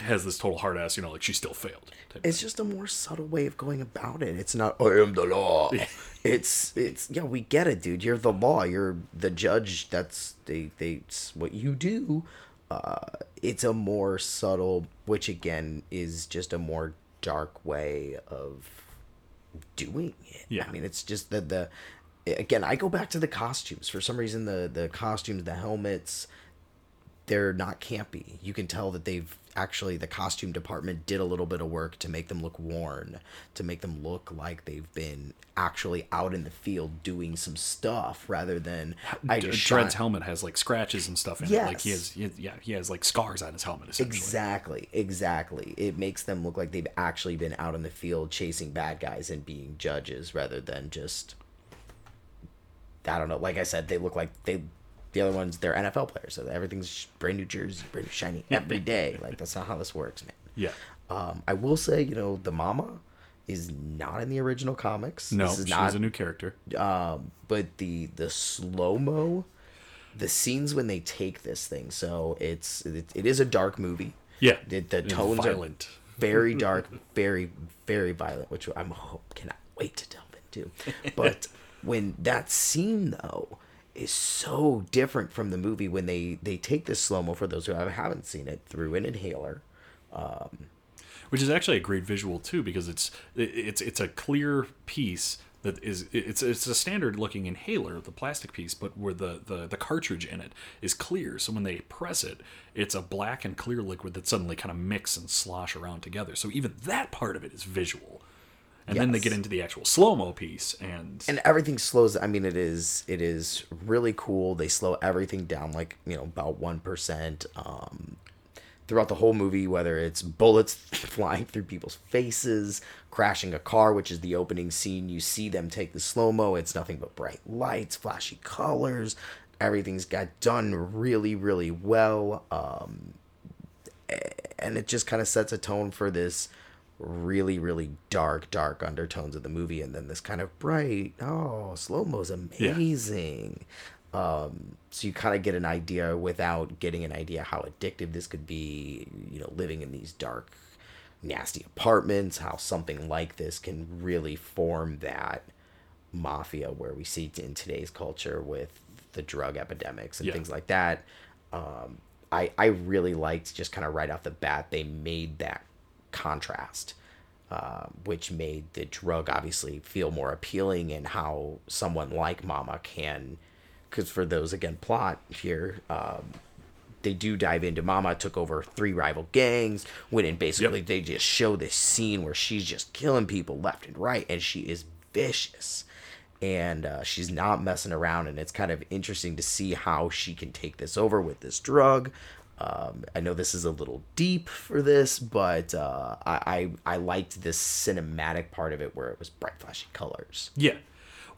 has this total hard ass. You know, like she still failed. It's just a more subtle way of going about it. It's not I am the law. it's it's yeah, we get it, dude. You're the law. You're the judge. That's they they what you do. Uh, it's a more subtle, which again is just a more dark way of doing it. Yeah. I mean, it's just the the again. I go back to the costumes for some reason. The the costumes, the helmets, they're not campy. You can tell that they've actually the costume department did a little bit of work to make them look worn, to make them look like they've been actually out in the field doing some stuff rather than I just Dredd's shot- helmet has like scratches and stuff in it. Like he Yes. has, yeah, he has like scars on his helmet. Essentially. Exactly, exactly. It makes them look like they've actually been out in the field chasing bad guys and being judges rather than just I don't know. Like I said, they look like they the other ones they're NFL players, so everything's brand new jersey, brand new shiny every day. Like that's not how this works, man. Yeah. Um, I will say, you know, the mama is not in the original comics. No, this is she's not a new character. um, but the the slow mo, the scenes when they take this thing. So it's it, it is a dark movie. Yeah. The, the tones violent. are very dark, very very violent, which I'm hope cannot wait to delve into. But when that scene though is so different from the movie when they they take this slow mo for those who haven't seen it through an inhaler. Um, which is actually a great visual too because it's it's it's a clear piece that is it's it's a standard looking inhaler the plastic piece but where the, the the cartridge in it is clear. So when they press it it's a black and clear liquid that suddenly kind of mix and slosh around together. So even that part of it is visual and then they get into the actual slow mo piece and, and everything slows i mean it is it is really cool. They slow everything down like you know about 1% um throughout the whole movie whether it's bullets flying through people's faces crashing a car which is the opening scene. You see them take the slow mo it's nothing but bright lights flashy colors. Everything's got done really really well. Um and it just kind of sets a tone for this really really dark dark undertones of the movie and then this kind of bright oh slow mo's amazing. Um so you kind of get an idea without getting an idea how addictive this could be you know living in these dark nasty apartments how something like this can really form that mafia where we see in today's culture with the drug epidemics and Yeah. things like that. Um, I, I really liked just kind of right off the bat they made that contrast uh, which made the drug obviously feel more appealing and how someone like mama can because for those again plot here um, they do dive into mama took over three rival gangs when in basically Yep. they just show this scene where she's just killing people left and right and she is vicious and uh, she's not messing around and it's kind of interesting to see how she can take this over with this drug um, i know this is a little deep for this but uh, I, I i liked this cinematic part of it where it was bright flashy colors Yeah.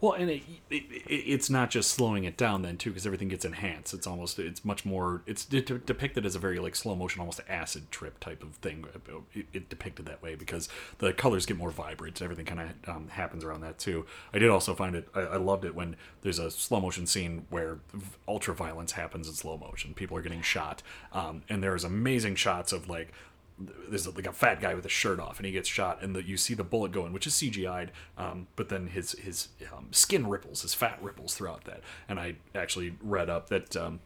Well, and it, it, it, it's not just slowing it down then too, because everything gets enhanced. It's almost it's much more. It's de- de- depicted as a very like slow motion, almost acid trip type of thing. It, it depicted that way because the colors get more vibrant. Everything kind of um, happens around that too. I did also find it. I, I loved it when there's a slow motion scene where ultra violence happens in slow motion. People are getting shot, um, and there's amazing shots of like there's like a fat guy with a shirt off and he gets shot and the, you see the bullet going which is cgi'd um, but then his his um, skin ripples his fat ripples throughout that. And i actually read up that um,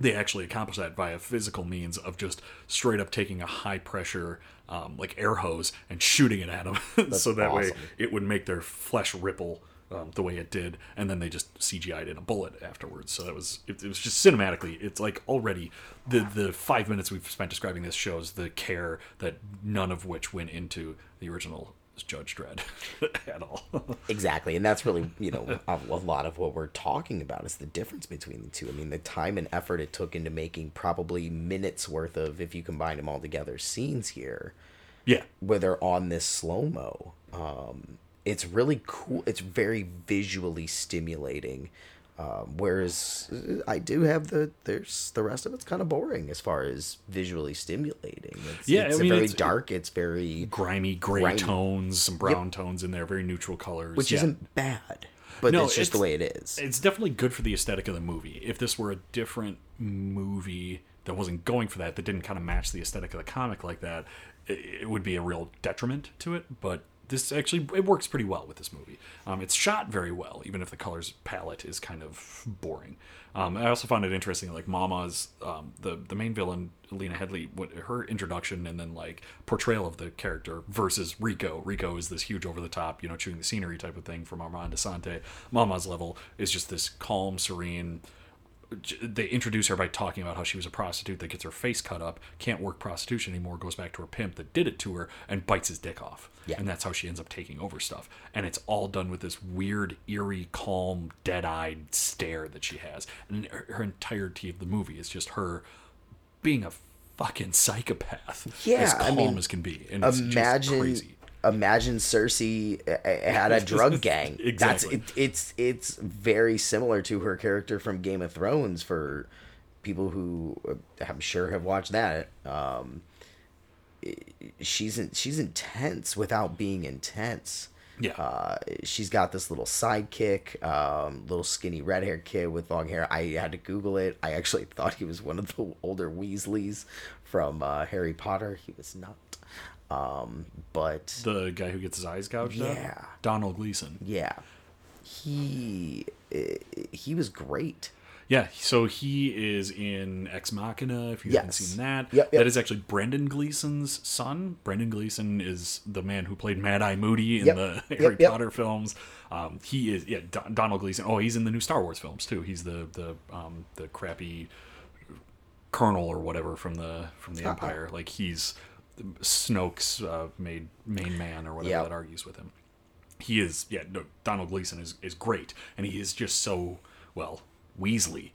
they actually accomplish that via physical means of just straight up taking a high pressure um, like air hose and shooting it at him. So that way it would make their flesh ripple um, the way it did, and then they just CGI'd in a bullet afterwards. So that was it, it was just cinematically. It's like already the the five minutes we've spent describing this shows the care that none of which went into the original Judge Dredd at all. Exactly, and that's really you know a, a lot of what we're talking about is the difference between the two. I mean, the time and effort it took into making probably minutes worth of, if you combine them all together, scenes here, yeah, where they're on this slow mo. Um, it's really cool. It's very visually stimulating. Um, whereas I do have the there's the rest of it's kind of boring as far as visually stimulating. It's, Yeah, it's I mean, very it's- dark. It's very grimy gray Grimy. tones, some brown tones in there, very neutral colors, which yeah. isn't bad, but No, it's just the way it is. It's definitely good for the aesthetic of the movie. If this were a different movie that wasn't going for that, that didn't kind of match the aesthetic of the comic like that, it, it would be a real detriment to it. But this actually it works pretty well with this movie. Um, it's shot very well, even if the colors palette is kind of boring. Um, I also found it interesting, like Mama's um, the the main villain, Lena Headey, what her introduction and then like portrayal of the character versus Rico. Rico is this huge over the top, you know, chewing the scenery type of thing from Armand Assante. Mama's level is just this calm, serene they introduce her by talking about how she was a prostitute that gets her face cut up, can't work prostitution anymore, goes back to her pimp that did it to her, and bites his dick off. Yeah. And that's how she ends up taking over stuff. And it's all done with this weird, eerie, calm, dead eyed stare that she has. And her, her entirety of the movie is just her being a fucking psychopath. Yeah, as I calm mean, as can be. And it's just imagine crazy. Imagine Cersei uh, uh, had a drug gang. That's Exactly. it, it's it's very similar to her character from Game of Thrones for people who uh, I'm sure have watched that. Um, she's in, she's intense without being intense. Yeah. Uh, she's got this little sidekick, um, little skinny red haired kid with long hair. I had to Google it. I actually thought he was one of the older Weasleys from uh, Harry Potter. He was not. Um, but the guy who gets his eyes gouged out? Yeah. Donald Gleeson. yeah, he he was great. Yeah, so he is in Ex Machina. If you haven't seen that, Yep, yep. that is actually Brendan Gleeson's son. Brendan Gleeson is the man who played Mad Eye Moody in Yep, the Harry. Potter films. Um, he is yeah, Don- Donald Gleeson. Oh, he's in the new Star Wars films too. He's the the um, the crappy colonel or whatever from the from the Empire. Like he's Snoke's uh, made main man or whatever Yep. that argues with him he is yeah no, donald gleeson is, is great and he is just so well weasley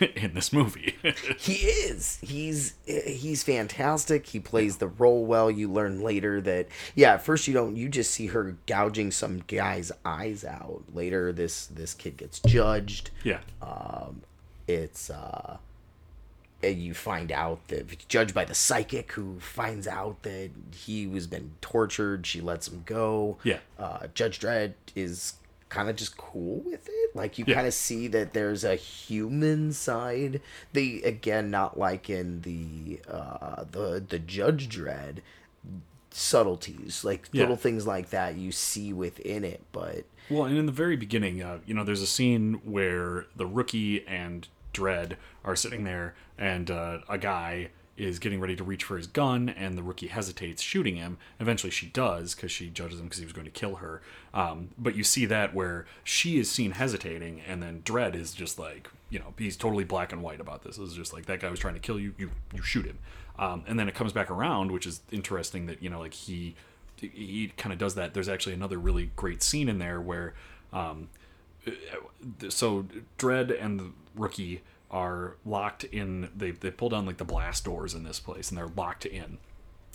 in this movie He is. He's he's fantastic. He plays the role well. You learn later that yeah, at first you don't you just see her gouging some guy's eyes out. Later this this kid gets judged. yeah Um It's uh and you find out that judged by the psychic who finds out that he was been tortured, she lets him go. Yeah. Uh Judge Dredd is kind of just cool with it. Like you Yeah. kind of see that there's a human side. They again not like in the uh the the Judge Dredd subtleties, like Yeah. little things like that you see within it, but well and in the very beginning uh, you know there's a scene where the rookie and Dredd are sitting there and uh, a guy is getting ready to reach for his gun and the rookie hesitates shooting him. Eventually she does because she judges him because he was going to kill her. Um, but you see that where she is seen hesitating and then dread is just like you know he's totally black and white about this. It's just like that guy was trying to kill you you you shoot him. Um, and then it comes back around which is interesting that you know like he he kind of does that. There's actually another really great scene in there where um, so Dredd and rookie are locked in. They they pull down like the blast doors in this place, and they're locked in.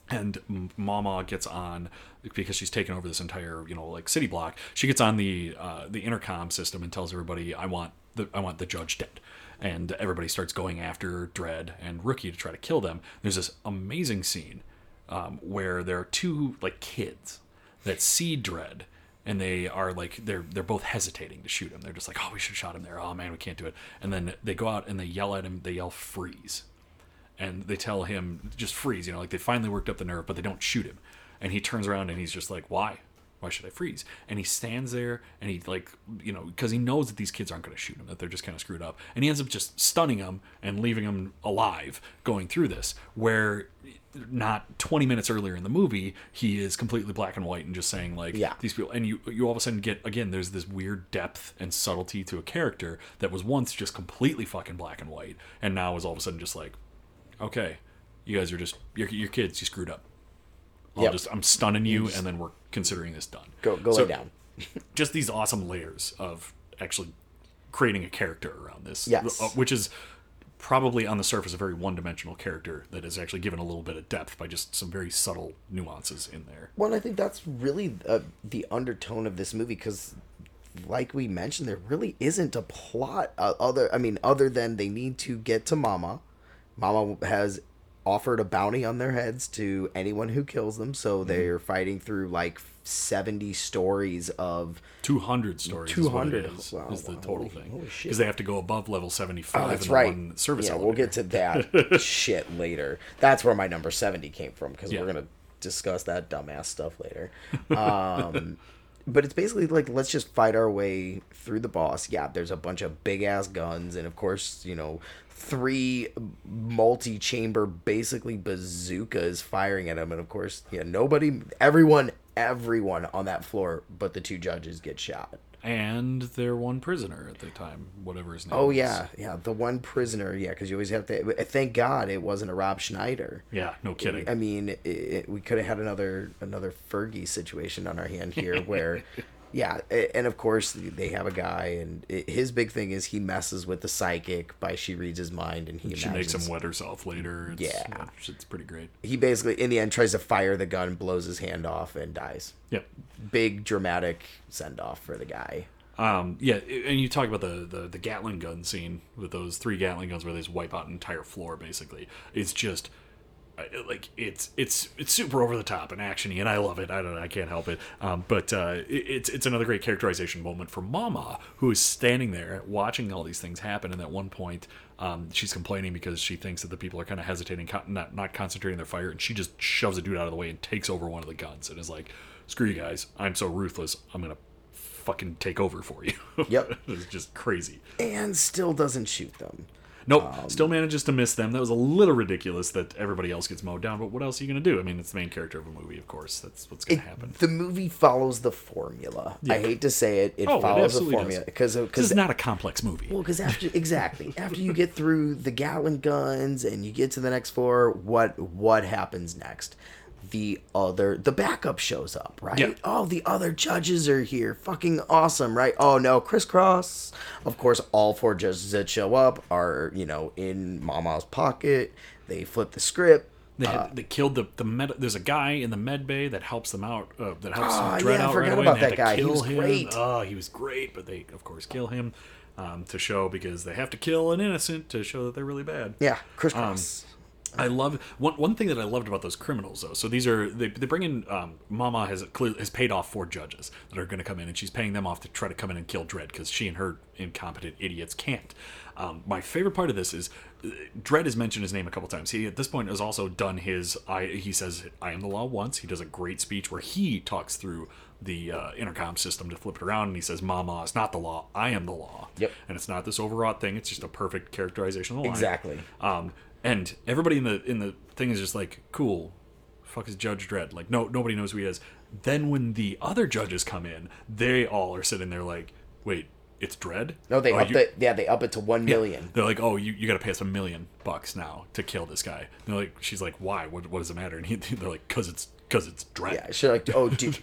and Mama gets on because she's taken over this entire you know like city block. She gets on the uh, the intercom system and tells everybody, "I want the I want the judge dead." And everybody starts going after Dredd and Rookie to try to kill them. There's this amazing scene um, where there are two like kids that see Dredd and they are like they're they're both hesitating to shoot him. They're just like, "Oh, we should have shot him there. Oh man, we can't do it." And then they go out and they yell at him. They yell freeze and they tell him just freeze you know like they finally worked up the nerve but they don't shoot him and he turns around and he's just like why why should i freeze and he stands there and he like you know because he knows that these kids aren't going to shoot him that they're just kind of screwed up and he ends up just stunning them and leaving them alive going through this where not 20 minutes earlier in the movie he is completely black and white and just saying like Yeah. these people and you you all of a sudden get again there's this weird depth and subtlety to a character that was once just completely fucking black and white and now is all of a sudden just like okay, you guys are just your your kids. You screwed up. I'll Yep. just I'm stunning you, and then we're considering this done. Go go So, lay down. Just these awesome layers of actually creating a character around this. Yes. uh, which is probably on the surface a very one-dimensional character that is actually given a little bit of depth by just some very subtle nuances in there. Well, and I think that's really uh, the undertone of this movie because, like we mentioned, there really isn't a plot uh, other. I mean, other than they need to get to Mama. Mama has offered a bounty on their heads to anyone who kills them, so Mm-hmm. they're fighting through like seventy stories of. 200 stories 200 200. is, Wow, is the wow, total holy- thing because they have to go above level 75 Oh, that's in right. one service yeah, elevator. we'll get to that shit later. That's where my number seventy came from because Yeah. we're gonna discuss that dumbass stuff later. Um, but it's basically like let's just fight our way through the boss. Yeah, there's a bunch of big ass guns, and of course, you know, three multi-chamber, basically bazookas firing at him, and of course, yeah, nobody, everyone, everyone on that floor, but the two judges get shot. and their one prisoner at the time, whatever his name Oh is. yeah, yeah, the one prisoner, yeah, because you always have to. Eh, thank God it wasn't a Rob Schneider. Yeah, no kidding. I mean, it, it, we could have had another another Fergie situation on our hand here, where, yeah, and of course they have a guy, and his big thing is he messes with the psychic by she reads his mind, and he She makes him wet herself later. It's, Yeah. it's pretty great. he basically in the end tries to fire the gun, blows his hand off, and dies. Yep. Big dramatic send off for the guy. Um, yeah, and you talk about the, the the Gatling gun scene with those three Gatling guns where they just wipe out an entire floor. Basically, it's just like it's it's it's super over the top and actiony, and I love it. I don't I can't help it. Um, but uh, it, it's it's another great characterization moment for Mama, who is standing there watching all these things happen, and at one point. Um, she's complaining because she thinks that the people are kind of hesitating, not not concentrating their fire, and she just shoves a dude out of the way and takes over one of the guns, and is like, "Screw you guys! I'm so ruthless. I'm gonna fucking take over for you." Yep. it's just crazy. And still doesn't shoot them. Nope, Um, still manages to miss them. That was a little ridiculous that everybody else gets mowed down. But what else are you gonna do? I mean, it's the main character of a movie, of course. That's what's gonna happen. The movie follows the formula. I hate to say it, it Oh, it follows the formula because is not a complex movie. Well, because after exactly after you get through the Gatling guns and you get to the next floor, what what happens next? The other the backup shows up, right? Yeah. Oh, the other judges are here. Fucking awesome, right? Oh no, crisscross. Of course, all four judges that show up are you know in Mama's pocket. They flip the script. They, had, they killed the the med. There's a guy in the med bay that helps them out. Uh, that helps Ah, them Dredd yeah, I out right forgot away. about and they had that guy. He was him. great. Oh, he was great, but they of course kill him um, to show because they have to kill an innocent to show that they're really bad. Yeah, crisscross. I love one one thing that I loved about those criminals though. So these are they, they bring in um, Mama has clear, has paid off four judges that are going to come in, and she's paying them off to try to come in and kill Dredd because she and her incompetent idiots can't. Um, my favorite part of this is uh, Dredd has mentioned his name a couple times. He at this point has also done his I he says I am the law once. He does a great speech where he talks through the uh, intercom system to flip it around and he says Mama it's not the law I am the law Yep. and it's not this overwrought thing it's just a perfect characterization of the line Exactly. um, and everybody in the in the thing is just like, cool, fuck is Judge Dredd? Like, no, nobody knows who he is. Then when the other judges come in, they all are sitting there like, wait, it's Dredd? no, they Oh, up you- it. Yeah, they up it to one million. They're like, oh, you, you got to pay us a million bucks now to kill this guy. And they're like, she's like, why? What, what does it matter? And he, they're like, cause it's cause it's Dredd. Yeah, she's like, oh, do,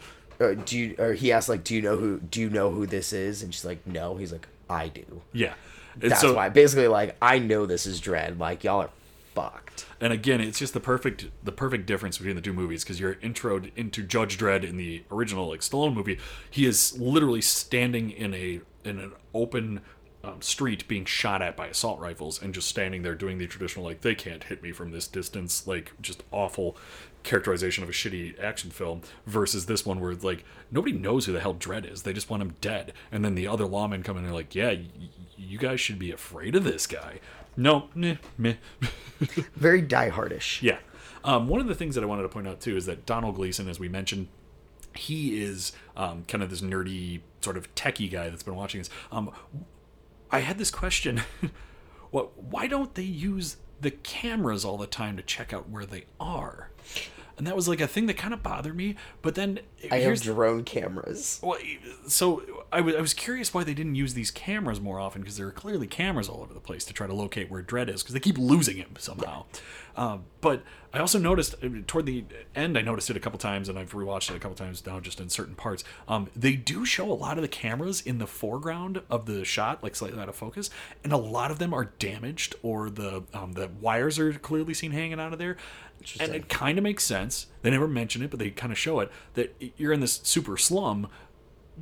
uh, do you? Or he asks like, do you know who? Do you know who this is? And she's like, no. He's like, I do. Yeah. And That's so, why. Basically, like, I know this is Dredd. Like, y'all are fucked. And again, it's just the perfect the perfect difference between the two movies because you're introed into Judge Dredd in the original like Stallone movie. He is literally standing in a in an open um, street being shot at by assault rifles and just standing there doing the traditional like they can't hit me from this distance like just awful characterization of a shitty action film versus this one where like nobody knows who the hell Dredd is they just want him dead and then the other lawmen come in and they're like yeah y- you guys should be afraid of this guy no meh, meh. Very diehardish. Yeah. Um, one of the things that I wanted to point out too is that Donald Gleeson, as we mentioned, he is um, kind of this nerdy sort of techie guy that's been watching this. Um, I had this question: what? Why don't they use the cameras all the time to check out where they are? And that was like a thing that kind of bothered me. But then I have drone cameras. well, so I was I was curious why they didn't use these cameras more often because there are clearly cameras all over the place to try to locate where Dredd is because they keep losing him somehow. Um, but I also noticed uh, toward the end, I noticed it a couple times, and I've rewatched it a couple times now, just in certain parts. Um, they do show a lot of the cameras in the foreground of the shot, like slightly out of focus, and a lot of them are damaged or the um, the wires are clearly seen hanging out of there. And it kind of makes sense. They never mention it, but they kind of show it that you're in this super slum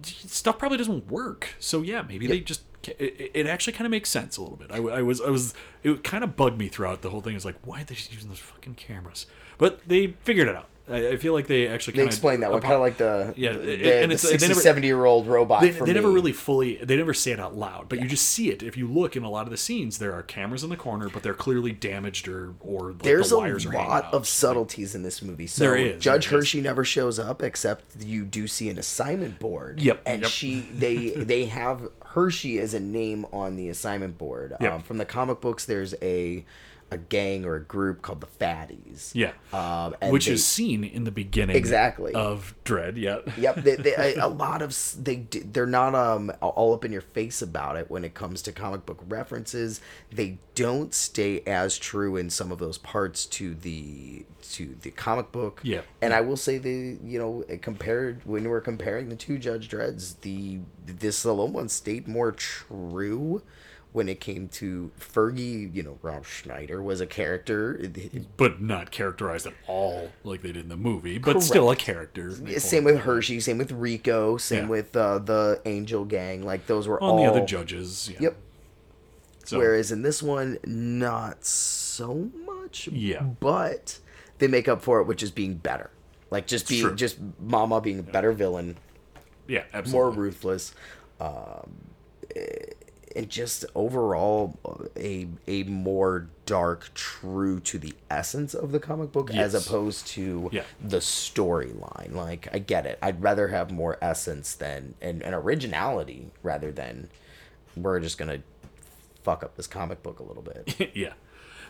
stuff probably doesn't work. So yeah, maybe they just it, actually kind of makes sense a little bit. I, I was I was it kind of bugged me throughout the whole thing. It's like why are they just using those fucking cameras? But they figured it out. I, I feel like they actually They explain that one, kind of like the Yeah, the, and the it's- they 60, never- 70 year old robot. they, they never really fully they never say it out loud but you just see it if you look in a lot of the scenes there are cameras in the corner but they're clearly damaged or or like There's the a wires are lot out. of subtleties in this movie. So There is, Judge there is. Hershey never shows up, except you do see an assignment board. Yep, And yep. she, they, they have Hershey as a name on the assignment board. Yep. Um, from the comic books, there's a, a gang or a group called the Fatties. yeah Um, and which they- is seen in the beginning Exactly. of Dredd yeah Yep, they, they, a, a lot of they they're not um all up in your face about it when it comes to comic book references. They don't stay as true in some of those parts to the to the comic book. Yeah. and I will say the you know compared when we're comparing the two Judge Dredds, the this Stallone one stayed more true. When it came to Fergie, you know, Rob Schneider was a character. but not characterized at all like they did in the movie, but still a character. Same with Hershey, same with Rico, same Yeah. with uh, the Angel Gang. Like those were on all the other judges. Yeah. Yep. So, Whereas in this one, not so much. Yeah. But they make up for it which is being better. Like just being True. just Mama being a better villain, yeah, absolutely. more ruthless, um, eh, and just overall uh, a a more dark, true to the essence of the comic book as opposed to Yeah. the storyline. Like I get it. I'd rather have more essence than and, and originality rather than we're just gonna fuck up this comic book a little bit. yeah.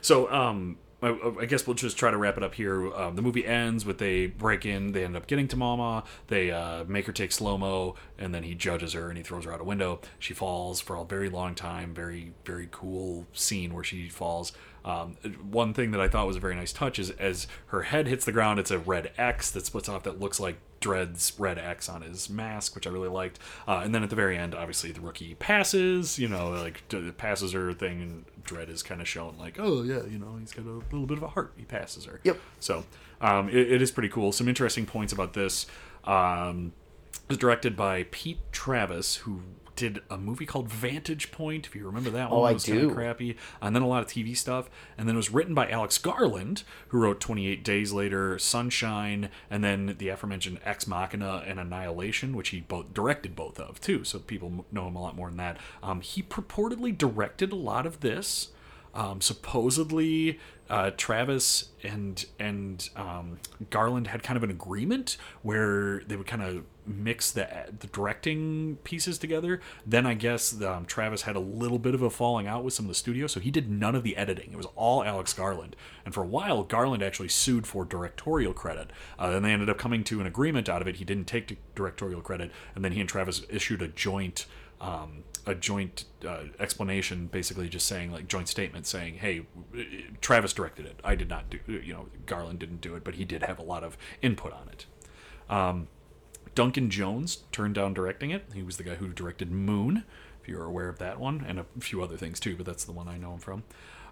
So, um, I, guess we'll just try to wrap it up here. Um, the movie ends with they break in, they end up getting to Mama, they uh, make her take slow mo, and then he judges her and he throws her out a window. She falls for a very long time. Very, very cool scene where she falls. Um, one thing that I thought was a very nice touch is as her head hits the ground, it's a red X that splits off that looks like Dredd's red X on his mask, which I really liked. Uh, and then at the very end, obviously the rookie passes, you know, like d- passes her thing, and Dredd is kind of shown like, oh yeah, you know, he's got a little bit of a heart. He passes her. Yep. So um, it, it is pretty cool. Some interesting points about this. Um, it was directed by Pete Travis, who did a movie called Vantage Point. If you remember that one, Oh, I it was do. crappy. And then a lot of TV stuff. And then it was written by Alex Garland, who wrote 28 Days Later, Sunshine, and then the aforementioned Ex Machina and Annihilation, which he both directed both of too. So people know him a lot more than that. Um, he purportedly directed a lot of this. Um, supposedly, uh, Travis and and um, Garland had kind of an agreement where they would kind of mix the the directing pieces together. Then I guess um, Travis had a little bit of a falling out with some of the studio, so he did none of the editing. It was all Alex Garland, and for a while, Garland actually sued for directorial credit. Uh, then they ended up coming to an agreement out of it. He didn't take directorial credit, and then he and Travis issued a joint um, a joint uh, explanation, basically just saying like joint statement saying, "Hey, Travis directed it. I did not do. You know, Garland didn't do it, but he did have a lot of input on it." Um, Duncan Jones turned down directing it. He was the guy who directed Moon, if you're aware of that one, and a few other things too, but that's the one I know him from.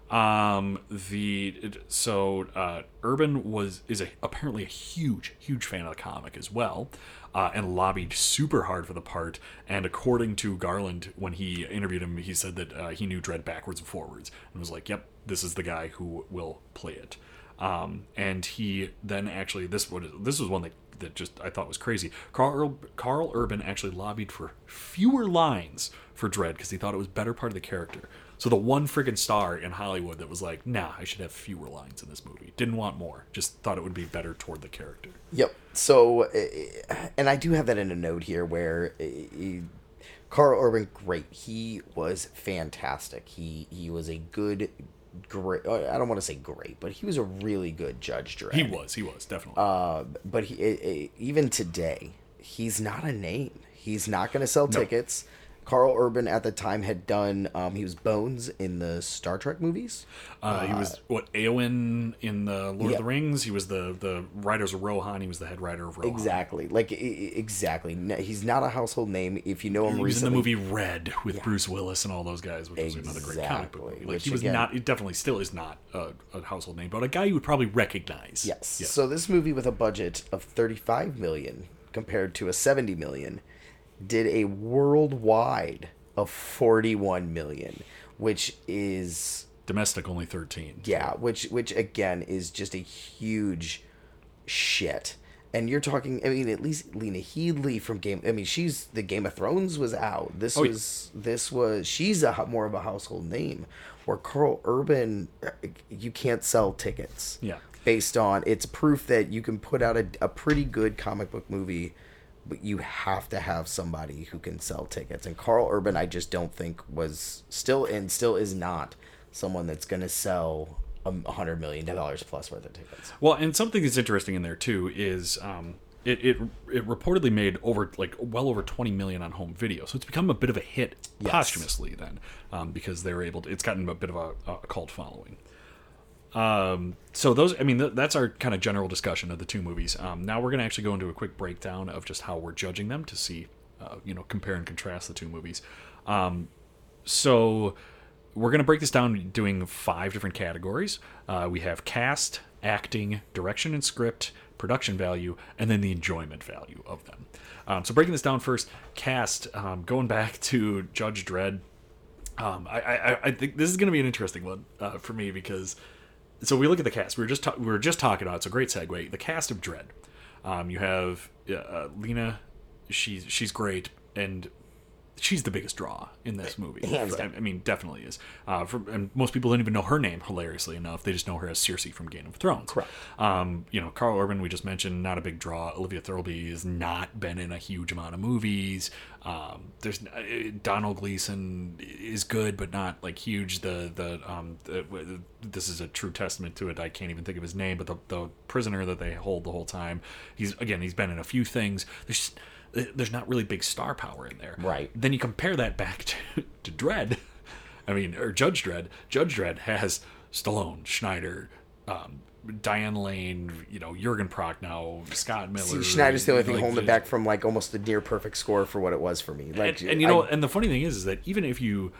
Um, the so uh, Urban was is a, apparently a huge huge fan of the comic as well, uh, and lobbied super hard for the part. And according to Garland, when he interviewed him, he said that uh, he knew Dredd backwards and forwards, and was like, "Yep, this is the guy who will play it." Um, and he then actually this was this was one that that just I thought was crazy. Karl Karl Urban actually lobbied for fewer lines for Dredd because he thought it was better part of the character. So the one friggin' star in Hollywood that was like, nah, I should have fewer lines in this movie. Didn't want more. Just thought it would be better toward the character. Yep. So, uh, and I do have that in a note here where uh, Karl Urban, great. He was fantastic. He he was a good, great. I don't want to say great, but he was a really good Judge Dredd. He was, he was definitely. Uh, but he uh, uh, even today, he's not a name. He's not going to sell tickets. Karl Urban at the time had done. Um, he was Bones in the Star Trek movies. Uh, he was what Eowyn in the Lord yeah. of the Rings. He was the the Riders of Rohan. He was the head writer of Rohan. Exactly. Like exactly. He's not a household name. If you know him He was in the movie Red with Bruce Willis and all those guys, which was another great comic book Exactly, movie. Like which he was again- not. It definitely still is not a, a household name, but a guy you would probably recognize. Yes. Yeah. So this movie with a budget of 35 million compared to a 70 million did a worldwide of 41 million, which is Domestic only thirteen. yeah, which which again is just a huge shit. And you're talking I mean at least Lena Headey from Game I mean she's the Game of Thrones was out. This Oh, yeah. was this was she's a more of a household name where Karl Urban you can't sell tickets Yeah. based on it's proof that you can put out a, a pretty good comic book movie but you have to have somebody who can sell tickets and karl urban i just don't think was still and still is not someone that's going to sell a hundred million dollars plus worth of tickets Well, and something that's interesting in there too is um, it, it it reportedly made over like well over 20 million on home video, so it's become a bit of a hit Yes. posthumously then um, because they were able to. It's gotten a bit of a, a cult following. Um, so those, I mean, th- that's our kind of general discussion of the two movies. Um, now we're going to actually go into a quick breakdown of just how we're judging them to see, uh, you know, compare and contrast the two movies. Um, so we're going to break this down doing five different categories. Uh, we have cast, acting, direction and script, production value, and then the enjoyment value of them. Um, so breaking this down first, cast, um, going back to Judge Dredd. Um, I, I, I think this is going to be an interesting one uh, for me because so we look at the cast. We were just ta- we were just talking about. It's a great segue. The cast of Dredd. Um, you have uh, Lena. She's she's great, and she's the biggest draw in this movie. Hands I, down. I mean, definitely is. Uh, for, and most people don't even know her name. Hilariously enough, they just know her as Cersei from Game of Thrones. Correct. Um, you know, Karl Urban, we just mentioned, not a big draw. Olivia Thirlby has not been in a huge amount of movies. Um, there's uh, Donald Gleeson is good, but not like huge. The the um, the, this is a true testament to it. I can't even think of his name, but the the prisoner that they hold the whole time. He's again, he's been in a few things. There's just, there's not really big star power in there. Right. Then you compare that back to to Dredd. I mean, or Judge Dredd. Judge Dredd has Stallone, Schneider, um, Diane Lane, you know, Jurgen Prochnow, Scott Miller. See, Schneider's the only thing like, holding it back from like almost a near perfect score for what it was for me. Like, and, and you know, I- and the funny thing is, is that even if you,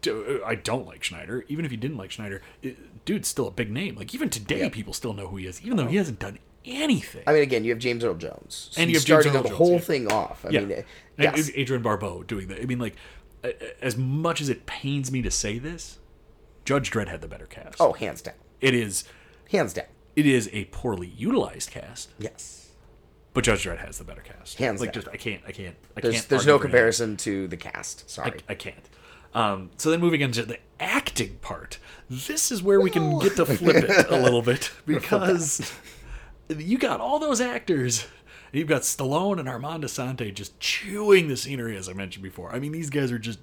do, I don't like Schneider. Even if you didn't like Schneider, it, dude's still a big name. Like even today, Yeah. people still know who he is, even though he hasn't done anything. I mean, again, you have James Earl Jones, So And you have James starting Earl the Jones, whole yeah. thing off. I yeah, mean, yes, Adrienne Barbeau doing that. I mean, like, as much as it pains me to say this, Judge Dredd had the better cast. oh, hands down, it is. hands down, It is a poorly utilized cast, yes. but Judge Dredd has the better cast. Hands like down. just I can't, I can't, I There's can't. there's no comparison to the cast. Sorry. I, I can't. Um, so then moving into the acting part, this is where we can get to flip it a little bit because you got all those actors. You've got Stallone and Armand Assante just chewing the scenery, as I mentioned before. I mean, these guys are just,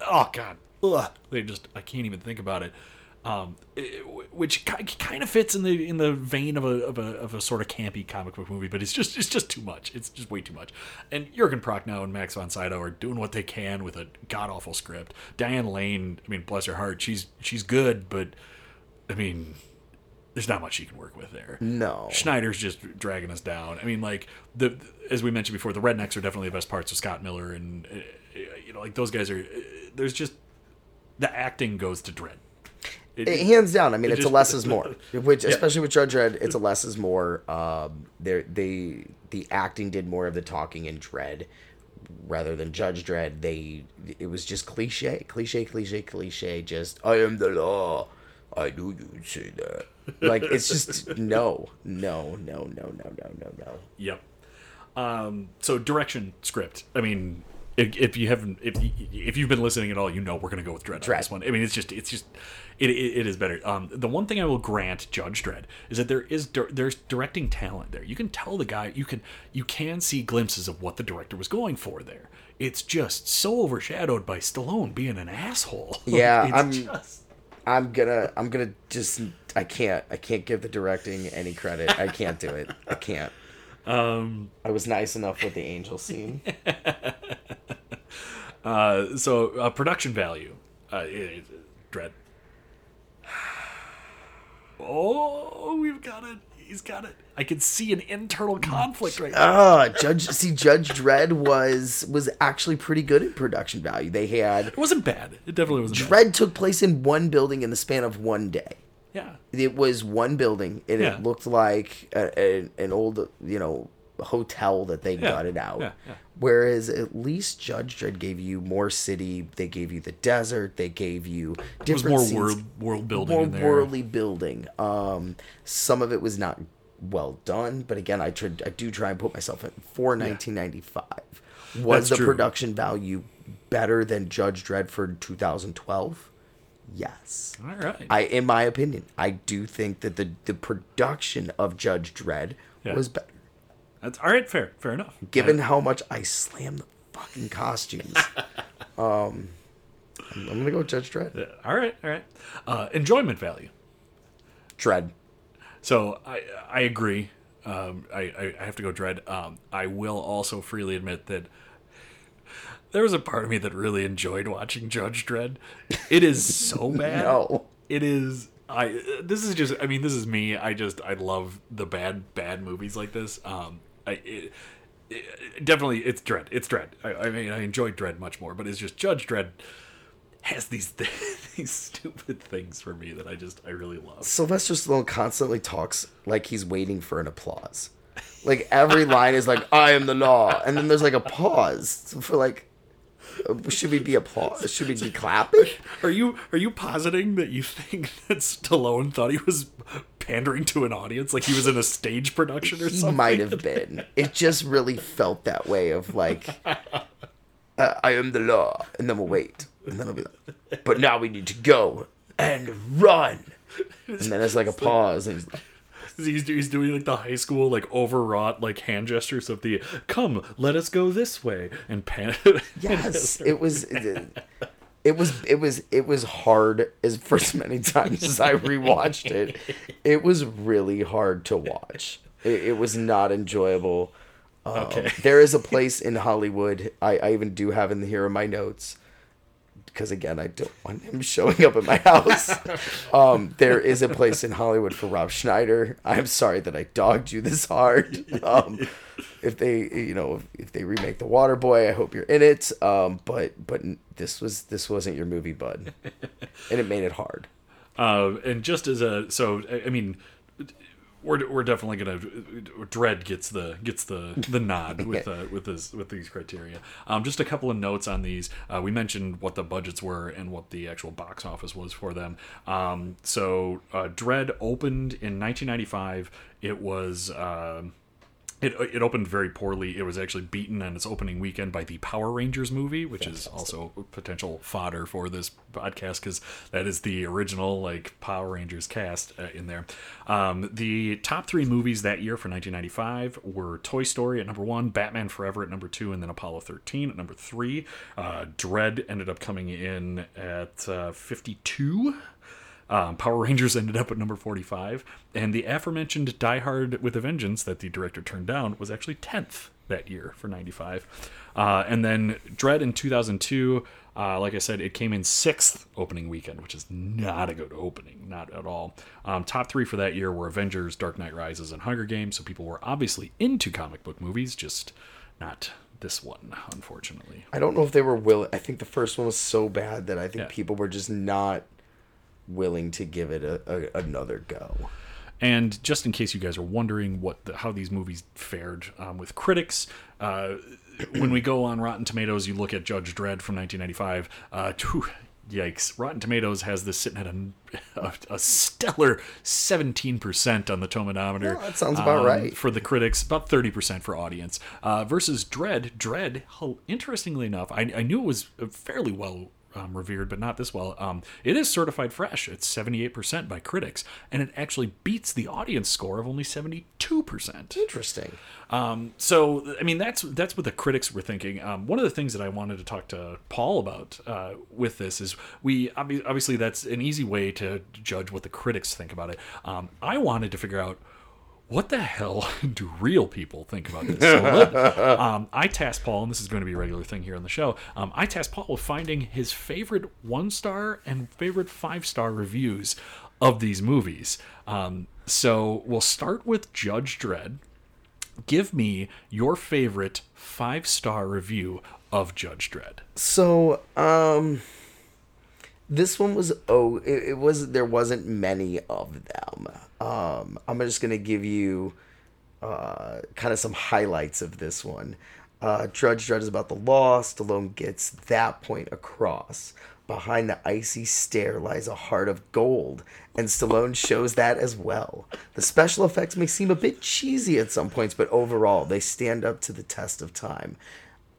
oh god, ugh, they just I can't even think about it. Um, it- which kind of fits in the in the vein of a, of a of a sort of campy comic book movie, but it's just it's just too much. It's just way too much. And Jurgen Prochnow and Max von Sydow are doing what they can with a god awful script. Diane Lane, I mean, bless her heart, she's she's good, but I mean, there's not much she can work with there. No. Schneider's just dragging us down. I mean, like the as we mentioned before, the rednecks are definitely the best parts of Scott Miller, and uh, you know, like those guys are. There's just the acting goes to Dredd. It- Eh, hands down. I mean, it's just- a less is more. Which, especially with Judge Dredd, it's a less is more. Um, they they the acting did more of the talking in Dredd rather than Judge Dredd. They it was just cliche, cliche, cliche, cliche. Just I am the law. I knew you'd say that. Like it's just no, no, no, no, no, no, no, no. Yep. Um, so direction script. I mean, if, if you haven't, if you, if you've been listening at all, you know we're gonna go with Dredd, on Dredd. this one. I mean, it's just, it's just, it, it, it is better. Um, the one thing I will grant Judge Dredd is that there is dir- there's directing talent there. You can tell the guy. You can you can see glimpses of what the director was going for there. It's just so overshadowed by Stallone being an asshole. Yeah, I'm- just- I'm gonna I'm gonna just I can't I can't give the directing any credit. I can't do it. I can't. Um, I was nice enough with the angel scene. Uh, so uh, production value, uh, it, it, Dredd. Oh, we've got it. He's got it. I can see an internal conflict right now. Ah, Judge. See, Judge Dredd was was actually pretty good at production value. They had It wasn't bad. It definitely wasn't bad. Took place in one building in the span of one day. Yeah. It was one building, and Yeah. it looked like a, a, an old, you know, hotel that they gutted out. yeah, yeah. Whereas at least Judge Dredd gave you more city. They gave you the desert. They gave you different more scenes, world world building more worldly building. Um, some of it was not well done, but again, I tried. I do try and put myself in for 1995. Was That's the true. production value better than Judge Dredd for 2012? Yes. All right. I, in my opinion, I do think that the the production of Judge Dredd Yeah. was better. That's all right. Fair. Fair enough. Given how much I slam the fucking costumes, um, I'm, gonna go with Judge Dredd. Uh, all right. All right. Uh, enjoyment value. Dredd. So I I agree. Um, I, I I have to go dredd. Um, I will also freely admit that there was a part of me that really enjoyed watching Judge Dredd. It is so bad. No. It is. I. This is just. I mean, this is me. I just. I love the bad bad movies like this. Um. I. It, it, definitely, it's Dredd. It's Dredd. I, I mean, I enjoy Dredd much more, but it's just Judge Dredd has these these stupid things for me that I just I really love. Sylvester Stallone constantly talks like he's waiting for an applause. Like every line is like "I am the law," and then there's like a pause for like, should we be applause? Should we be clapping? Are you are you positing that you think that Stallone thought he was pandering to an audience, like he was in a stage production or He something? might have been. It just really felt that way of like, uh, "I am the law," and then we'll wait, and then I'll be like, "But now we need to go and run," and then there's like a pause, and he's like, He's, he's doing like the high school like overwrought like hand gestures of the "Come, let us go this way" and pan. Yes, it was. It was it was it was hard as for as many times as I rewatched it. It was really hard to watch. It, it was not enjoyable. Um, Okay. There is a place in Hollywood. I, I even do have in here in my notes because again I don't want him showing up at my house. um, there is a place in Hollywood for Rob Schneider. I'm sorry that I dogged you this hard. Um, if they you know if, if they remake the Water Boy, I hope you're in it. Um, but but this was this wasn't your movie, bud, and it made it hard. Uh, and just as a so, I- I mean, we're, we're definitely gonna Dredd gets the gets the the nod with uh, with this with these criteria. Um, just a couple of notes on these. Uh, we mentioned what the budgets were and what the actual box office was for them. Um, so uh, Dredd opened in 1995. It was. um it, it opened very poorly. It was actually beaten on its opening weekend by the Power Rangers movie, which is also potential fodder for this podcast because that is the original like Power Rangers cast uh, in there. Um, the top three movies that year for 1995 were Toy Story at number one, Batman Forever at number two, and then Apollo 13 at number three. Uh, Dredd ended up coming in at uh, 52. Um, Power Rangers ended up at number 45, and the aforementioned Die Hard with a Vengeance that the director turned down was actually 10th that year for 95. Uh, and then Dredd in 2002, uh, like I said, it came in sixth opening weekend, which is not a good opening, not at all. Um, top three for that year were Avengers, Dark Knight Rises, and Hunger Games, so people were obviously into comic book movies, just not this one, unfortunately. I don't know if they were willing. I think the first one was so bad that I think Yeah. people were just not willing to give it a, a another go. And just in case you guys are wondering what the, how these movies fared um, with critics, uh, when we go on Rotten Tomatoes, you look at Judge Dredd from 1995. Uh, whew, yikes! Rotten Tomatoes has this sitting at a, a, a stellar 17% on the Tomatometer. Yeah, that sounds about um, right. for the critics, about 30% for audience. Uh, versus Dredd, Dredd, interestingly enough, I, I knew it was fairly well um, revered, but not this well. Um, it is certified fresh. It's 78% by critics, and it actually beats the audience score of only 72%. Interesting. Um, so, I mean, that's that's what the critics were thinking. Um, one of the things that I wanted to talk to Paul about uh, with this is we obviously that's an easy way to judge what the critics think about it. Um, I wanted to figure out what the hell do real people think about this? So let- um, I tasked Paul, and this is going to be a regular thing here on the show. Um, I tasked Paul with finding his favorite one star and favorite five star reviews of these movies. Um, so we'll start with Judge Dredd. Give me your favorite five star review of Judge Dredd. So, um, this one was oh, it, it was there wasn't many of them. Um, I'm just gonna give you uh, kind of some highlights of this one. Uh, Judge Dredd is about the law. Stallone gets that point across. Behind the icy stare lies a heart of gold, and Stallone shows that as well. The special effects may seem a bit cheesy at some points, but overall, they stand up to the test of time.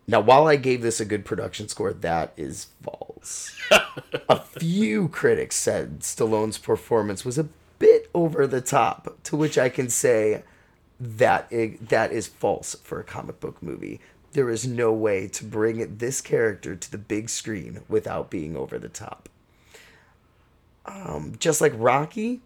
Now, while I gave this a good production score, that is false. a few critics said Stallone's performance was a bit over the top, to which I can say that i that is false for a comic book movie. There is no way to bring this character to the big screen without being over the top. Um, just like Rocky,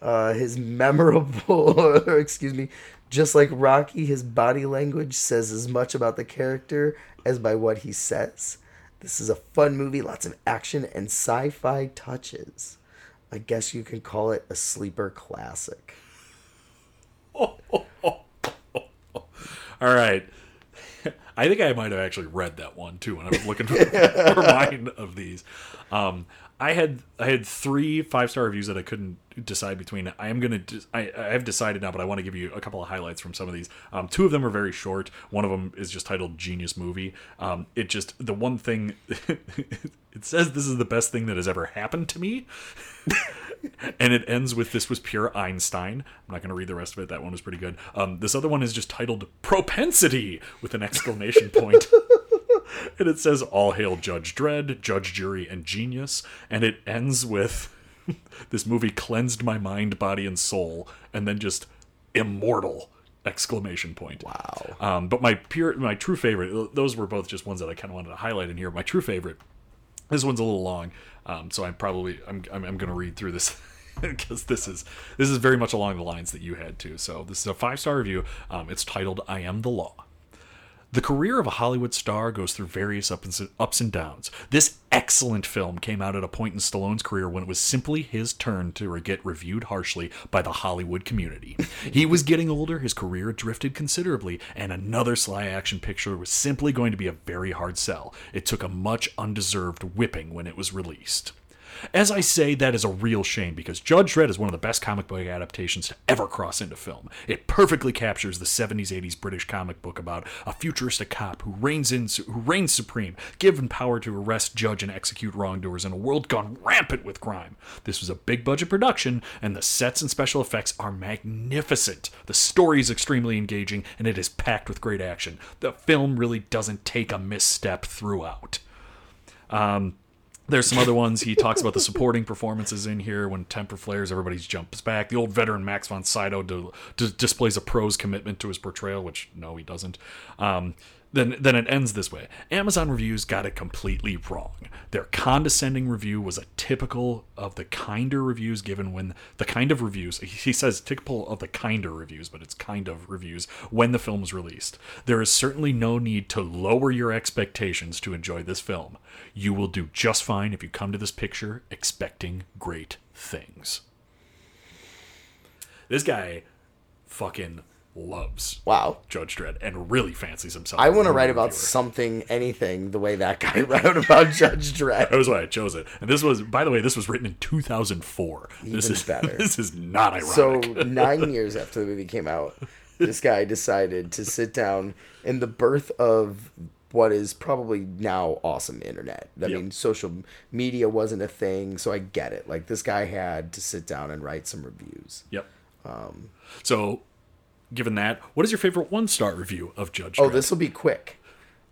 uh, his memorable, excuse me, just like Rocky, his body language says as much about the character as by what he says. This is a fun movie, lots of action and sci fi touches. I guess you can call it a sleeper classic. All right. I think I might have actually read that one too when I was looking for, for mine of these. Um, I had I had three five star reviews that I couldn't decide between. I am gonna I, I have decided now, but I want to give you a couple of highlights from some of these. Um, two of them are very short. One of them is just titled "Genius Movie." Um, it just the one thing it says this is the best thing that has ever happened to me. and it ends with this was pure Einstein. I'm not to read the rest of it. That one was pretty good. Um, this other one is just titled Propensity with an exclamation point. and it says All hail Judge Dredd, Judge, Jury, and Genius. And it ends with this movie cleansed my mind, body, and soul, and then just immortal exclamation point. Wow. Um, but my pure, my true favorite, those were both just ones that I kind of wanted to highlight in here. My true favorite this one's a little long, um, so I'm probably I'm I'm, I'm going to read through this because this is this is very much along the lines that you had too. So this is a five star review. Um, it's titled "I Am the Law." The career of a Hollywood star goes through various ups and, downs. This excellent film came out at a point in Stallone's career when it was simply his turn to get reviewed harshly by the Hollywood community. he was getting older, his career drifted considerably, and another sly action picture was simply going to be a very hard sell. It took a much undeserved whipping when it was released. As I say, that is a real shame because Judge Dredd is one of the best comic book adaptations to ever cross into film. It perfectly captures the 70s 80s British comic book about a futuristic cop who reigns in who reigns supreme, given power to arrest, judge and execute wrongdoers in a world gone rampant with crime. This was a big budget production and the sets and special effects are magnificent. The story is extremely engaging and it is packed with great action. The film really doesn't take a misstep throughout. Um there's some other ones. He talks about the supporting performances in here. When temper flares, everybody jumps back. The old veteran Max von Sydow do, do, displays a pro's commitment to his portrayal, which no, he doesn't. Um, then, then it ends this way. Amazon reviews got it completely wrong. Their condescending review was a typical of the kinder reviews given when the kind of reviews he says typical of the kinder reviews, but it's kind of reviews when the film was released. There is certainly no need to lower your expectations to enjoy this film. You will do just fine if you come to this picture expecting great things. This guy fucking loves Wow. Judge Dredd and really fancies himself. I want to write about reviewer. something, anything, the way that guy wrote about Judge Dredd. That was why I chose it. And this was, by the way, this was written in 2004. this is better. This is not ironic. So nine years after the movie came out, this guy decided to sit down in the birth of what is probably now awesome internet. I Yep. mean, social media wasn't a thing, so I get it. Like this guy had to sit down and write some reviews. yep. Um, so, given that, what is your favorite one star review of Judge Oh, this will be quick.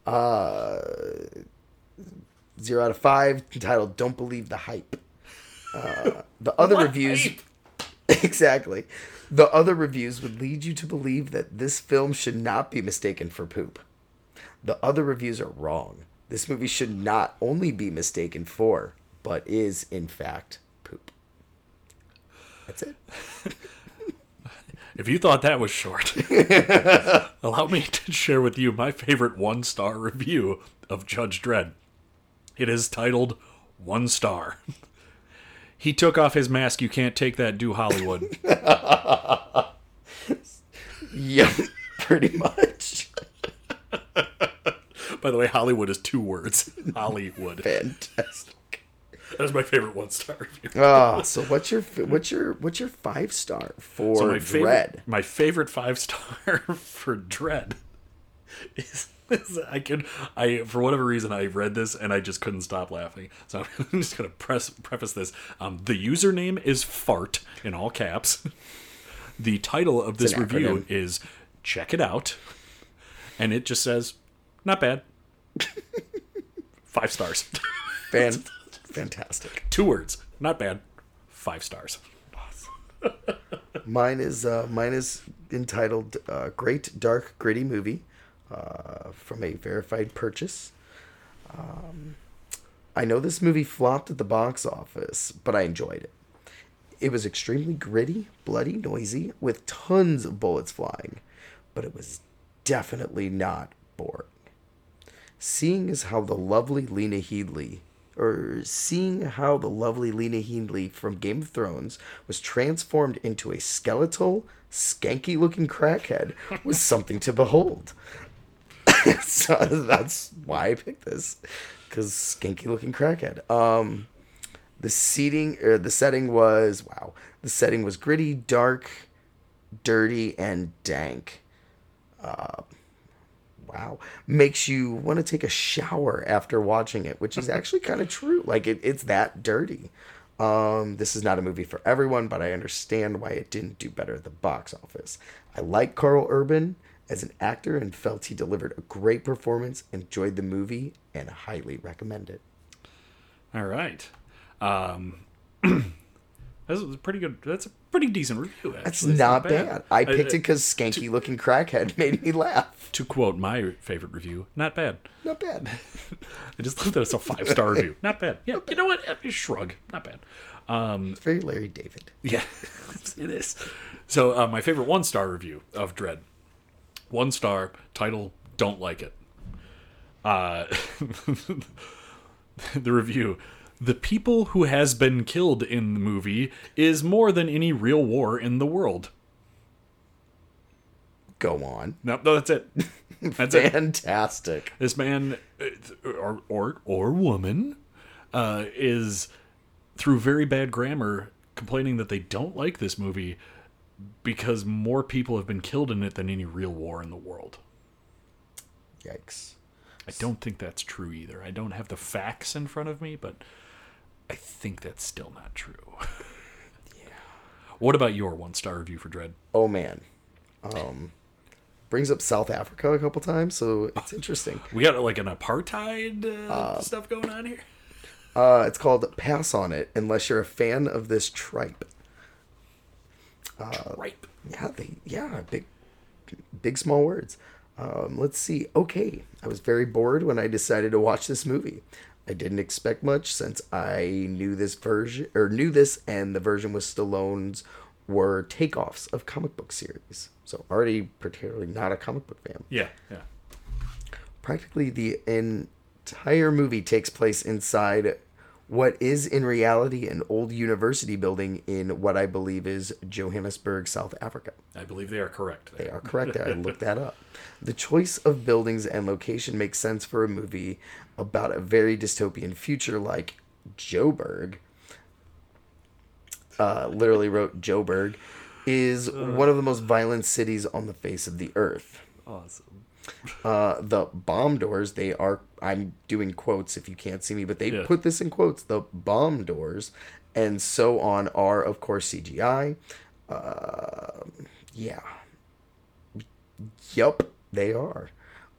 Uh, zero out of five. Entitled "Don't Believe the Hype." Uh, the other reviews, hype? exactly. The other reviews would lead you to believe that this film should not be mistaken for poop. The other reviews are wrong. This movie should not only be mistaken for, but is in fact poop. That's it. If you thought that was short, allow me to share with you my favorite one star review of Judge Dredd. It is titled One Star. He took off his mask. You can't take that, do Hollywood. Yep, pretty much. By the way, Hollywood is two words. Hollywood. Fantastic. That was my favorite one star review. Oh, so what's your what's your what's your five star for So my Dredd? favorite, my favorite five star for Dredd is, is I could I for whatever reason I read this and I just couldn't stop laughing. So I'm just gonna press preface this. Um, the username is fart in all caps. The title of this review acronym. is check it out, and it just says not bad. Five stars. Fan, fantastic. Two words. Not bad. Five stars. Mine is uh, mine is entitled uh, "Great Dark Gritty Movie" uh, from a verified purchase. Um, I know this movie flopped at the box office, but I enjoyed it. It was extremely gritty, bloody, noisy, with tons of bullets flying, but it was definitely not boring. Seeing as how the lovely Lena Headey, or seeing how the lovely Lena Headey from Game of Thrones was transformed into a skeletal, skanky looking crackhead was something to behold. so that's why I picked this, because skanky looking crackhead. Um, the seating or the setting was wow. The setting was gritty, dark, dirty, and dank. Uh, wow, makes you want to take a shower after watching it, which is actually kind of true. Like it, it's that dirty. Um, this is not a movie for everyone, but I understand why it didn't do better at the box office. I like Karl Urban as an actor and felt he delivered a great performance. Enjoyed the movie and highly recommend it. All right. Um, that's a pretty good. That's a pretty decent review. Actually. That's It's not bad. I picked uh, it because skanky looking crackhead made me laugh. To quote my favorite review, not bad. Not bad. I just love that it's a five star review. Not bad. Yeah, you know what? Uh, Shrug. Not bad. Um, Very Larry David. yeah, it is. So uh, my favorite one star review of Dredd. One star. Title: Don't like it. Uh, the review. The people who has been killed in the movie is more than any real war in the world. Go on. No, no, that's it. That's it. Fantastic. This man, uh, or or or woman, uh, is through very bad grammar complaining that they don't like this movie because more people have been killed in it than any real war in the world. Yikes. I don't think that's true either. I don't have the facts in front of me, but I think that's still not true. yeah. What about your one star review for Dredd? Oh man. Um brings up South Africa a couple times, so it's interesting. We got like an apartheid uh, stuff going on here. Uh it's called Pass on It unless you're a fan of this tripe. right. Yeah, they yeah, big big small words. Um, let's see. Okay, I was very bored when I decided to watch this movie. I didn't expect much since I knew this version or knew this, and the version with Stallone's were takeoffs of comic book series. So already particularly not a comic book fan. Yeah, yeah. Practically the entire movie takes place inside what is in reality an old university building in what I believe is Johannesburg, South Africa. I believe they are correct. They are correct. I looked that up. The choice of buildings and location makes sense for a movie about a very dystopian future like Joburg. Uh, literally wrote Joburg is one of the most violent cities on the face of the earth. Awesome. Uh, the bomb doors, they are, I'm doing quotes if you can't see me, but they Yeah. put this in quotes. The bomb doors and so on are, of course, CGI. Uh, yeah. Yup, they are.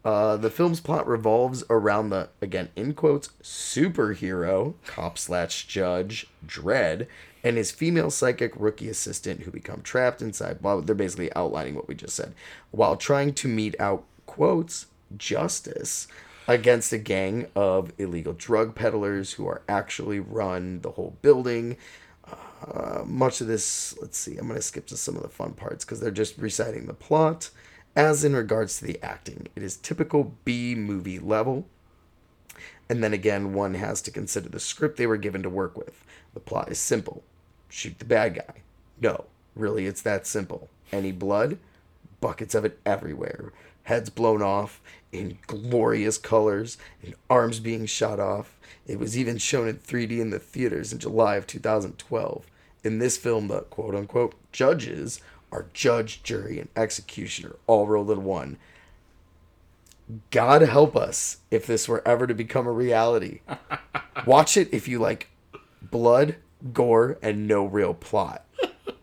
Uh, the film's plot revolves around the, again, in quotes, superhero, cop slash judge, Dredd, and his female psychic rookie assistant who become trapped inside. Well, they're basically outlining what we just said. While trying to mete out, quotes, justice against a gang of illegal drug peddlers who are actually run the whole building. Uh, much of this, let's see, I'm going to skip to some of the fun parts because they're just reciting the plot. As in regards to the acting, it is typical B movie level. And then again, one has to consider the script they were given to work with. The plot is simple shoot the bad guy. No, really, it's that simple. Any blood? Buckets of it everywhere. Heads blown off in glorious colors and arms being shot off. It was even shown in 3D in the theaters in July of 2012. In this film, the quote unquote judges are judge, jury, and executioner all rolled in one. God help us if this were ever to become a reality. Watch it if you like blood, gore, and no real plot.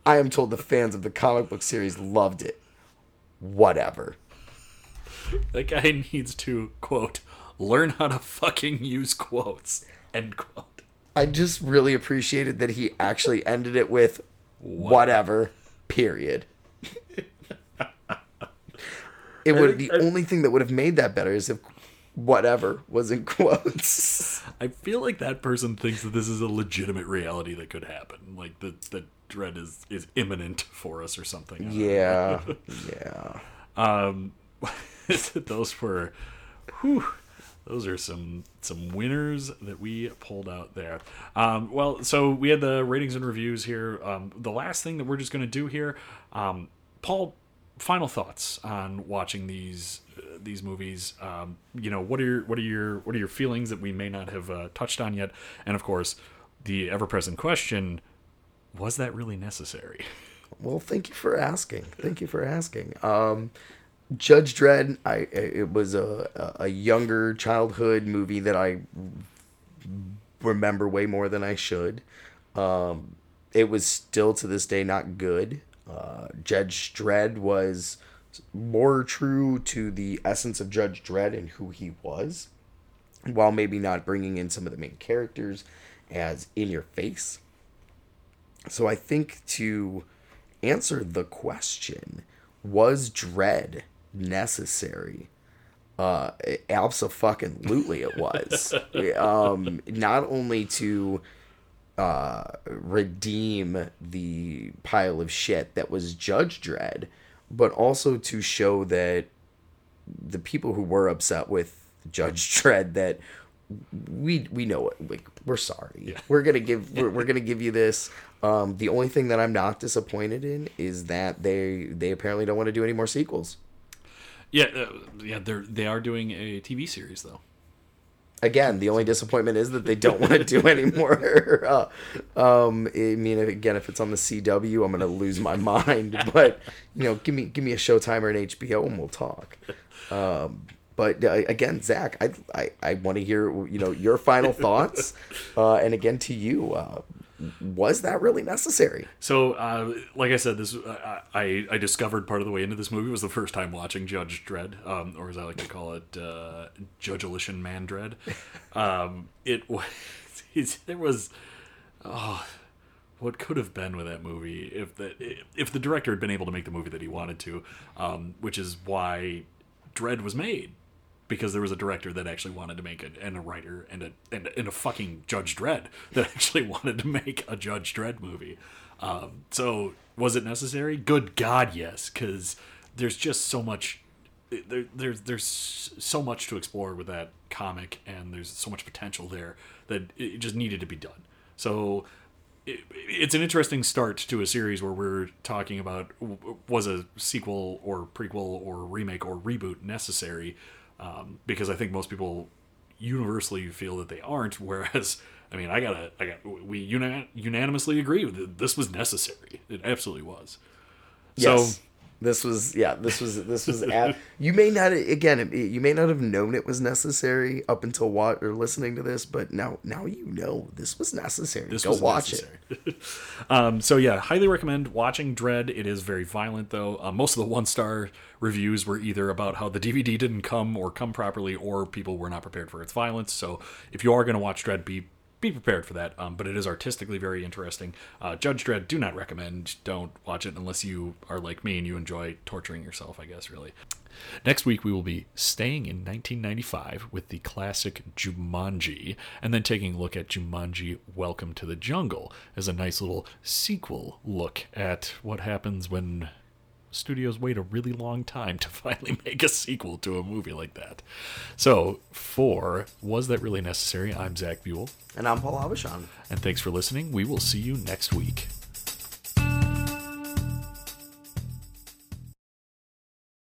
I am told the fans of the comic book series loved it. Whatever. That guy needs to quote learn how to fucking use quotes. End quote. I just really appreciated that he actually ended it with whatever, period. it would the only thing that would have made that better is if whatever was in quotes. I feel like that person thinks that this is a legitimate reality that could happen. Like that that dread is is imminent for us or something. I don't know. Yeah. Yeah. Um, those were, whew, those are some some winners that we pulled out there. Um, well, so we had the ratings and reviews here. Um, the last thing that we're just going to do here, um, Paul, final thoughts on watching these uh, these movies. Um, you know, what are your what are your what are your feelings that we may not have uh, touched on yet? And of course, the ever present question: Was that really necessary? Well, thank you for asking. Thank you for asking. Um, Judge Dredd, I it was a a younger childhood movie that I remember way more than I should. Um, it was still to this day not good. Uh, Judge Dredd was more true to the essence of Judge Dredd and who he was, while maybe not bringing in some of the main characters as in your face. So I think to answer the question, was Dredd necessary? Uh, absolutely, it was. um, not only to uh, redeem the pile of shit that was Judge Dredd, but also to show that the people who were upset with Judge Dredd that we we know it. Like we're sorry. We're gonna give we're, we're gonna give you this. Um, the only thing that I'm not disappointed in is that they they apparently don't want to do any more sequels. Yeah, uh, yeah, they're they are doing a TV series though. Again, the only disappointment is that they don't want to do any more. Uh, um, I mean, again, if it's on the CW, I'm gonna lose my mind. But you know, give me give me a Showtime or an HBO, and we'll talk. Um, but uh, again, Zach, I I, I want to hear you know your final thoughts, uh, and again to you, uh, was that really necessary? So, uh, like I said, this I I discovered part of the way into this movie was the first time watching Judge Dredd, um, or as I like to call it, uh, Judge Elition Man Dredd. Um, it was it, there was oh, what could have been with that movie if the if the director had been able to make the movie that he wanted to, um, which is why Dredd was made because there was a director that actually wanted to make it, and a writer, and a and, and a fucking Judge Dredd that actually wanted to make a Judge Dredd movie. Um, so was it necessary? Good God, yes, because there's just so much there, there's there's so much to explore with that comic, and there's so much potential there that it just needed to be done. So it, it's an interesting start to a series where we're talking about was a sequel or prequel or remake or reboot necessary um, because I think most people universally feel that they aren't whereas I mean I gotta I got we uni- unanimously agree that this was necessary it absolutely was Yes. so This was yeah. This was this was. At, you may not again. You may not have known it was necessary up until what or listening to this, but now now you know this was necessary. this Go was watch necessary. um, so yeah, highly recommend watching Dredd. It is very violent though. Uh, most of the one star reviews were either about how the DVD didn't come or come properly, or people were not prepared for its violence. So if you are going to watch Dredd, be be prepared for that. Um, but it is artistically very interesting. Uh, Judge Dredd, do not recommend. Don't watch it unless you are like me and you enjoy torturing yourself. I guess really. Next week, we will be staying in 1995 with the classic Jumanji, and then taking a look at Jumanji Welcome to the Jungle as a nice little sequel look at what happens when studios wait a really long time to finally make a sequel to a movie like that. So, for Was That Really Necessary? I'm Zach Buell, And I'm Paul Abishon. and thanks for listening. We will see you next week.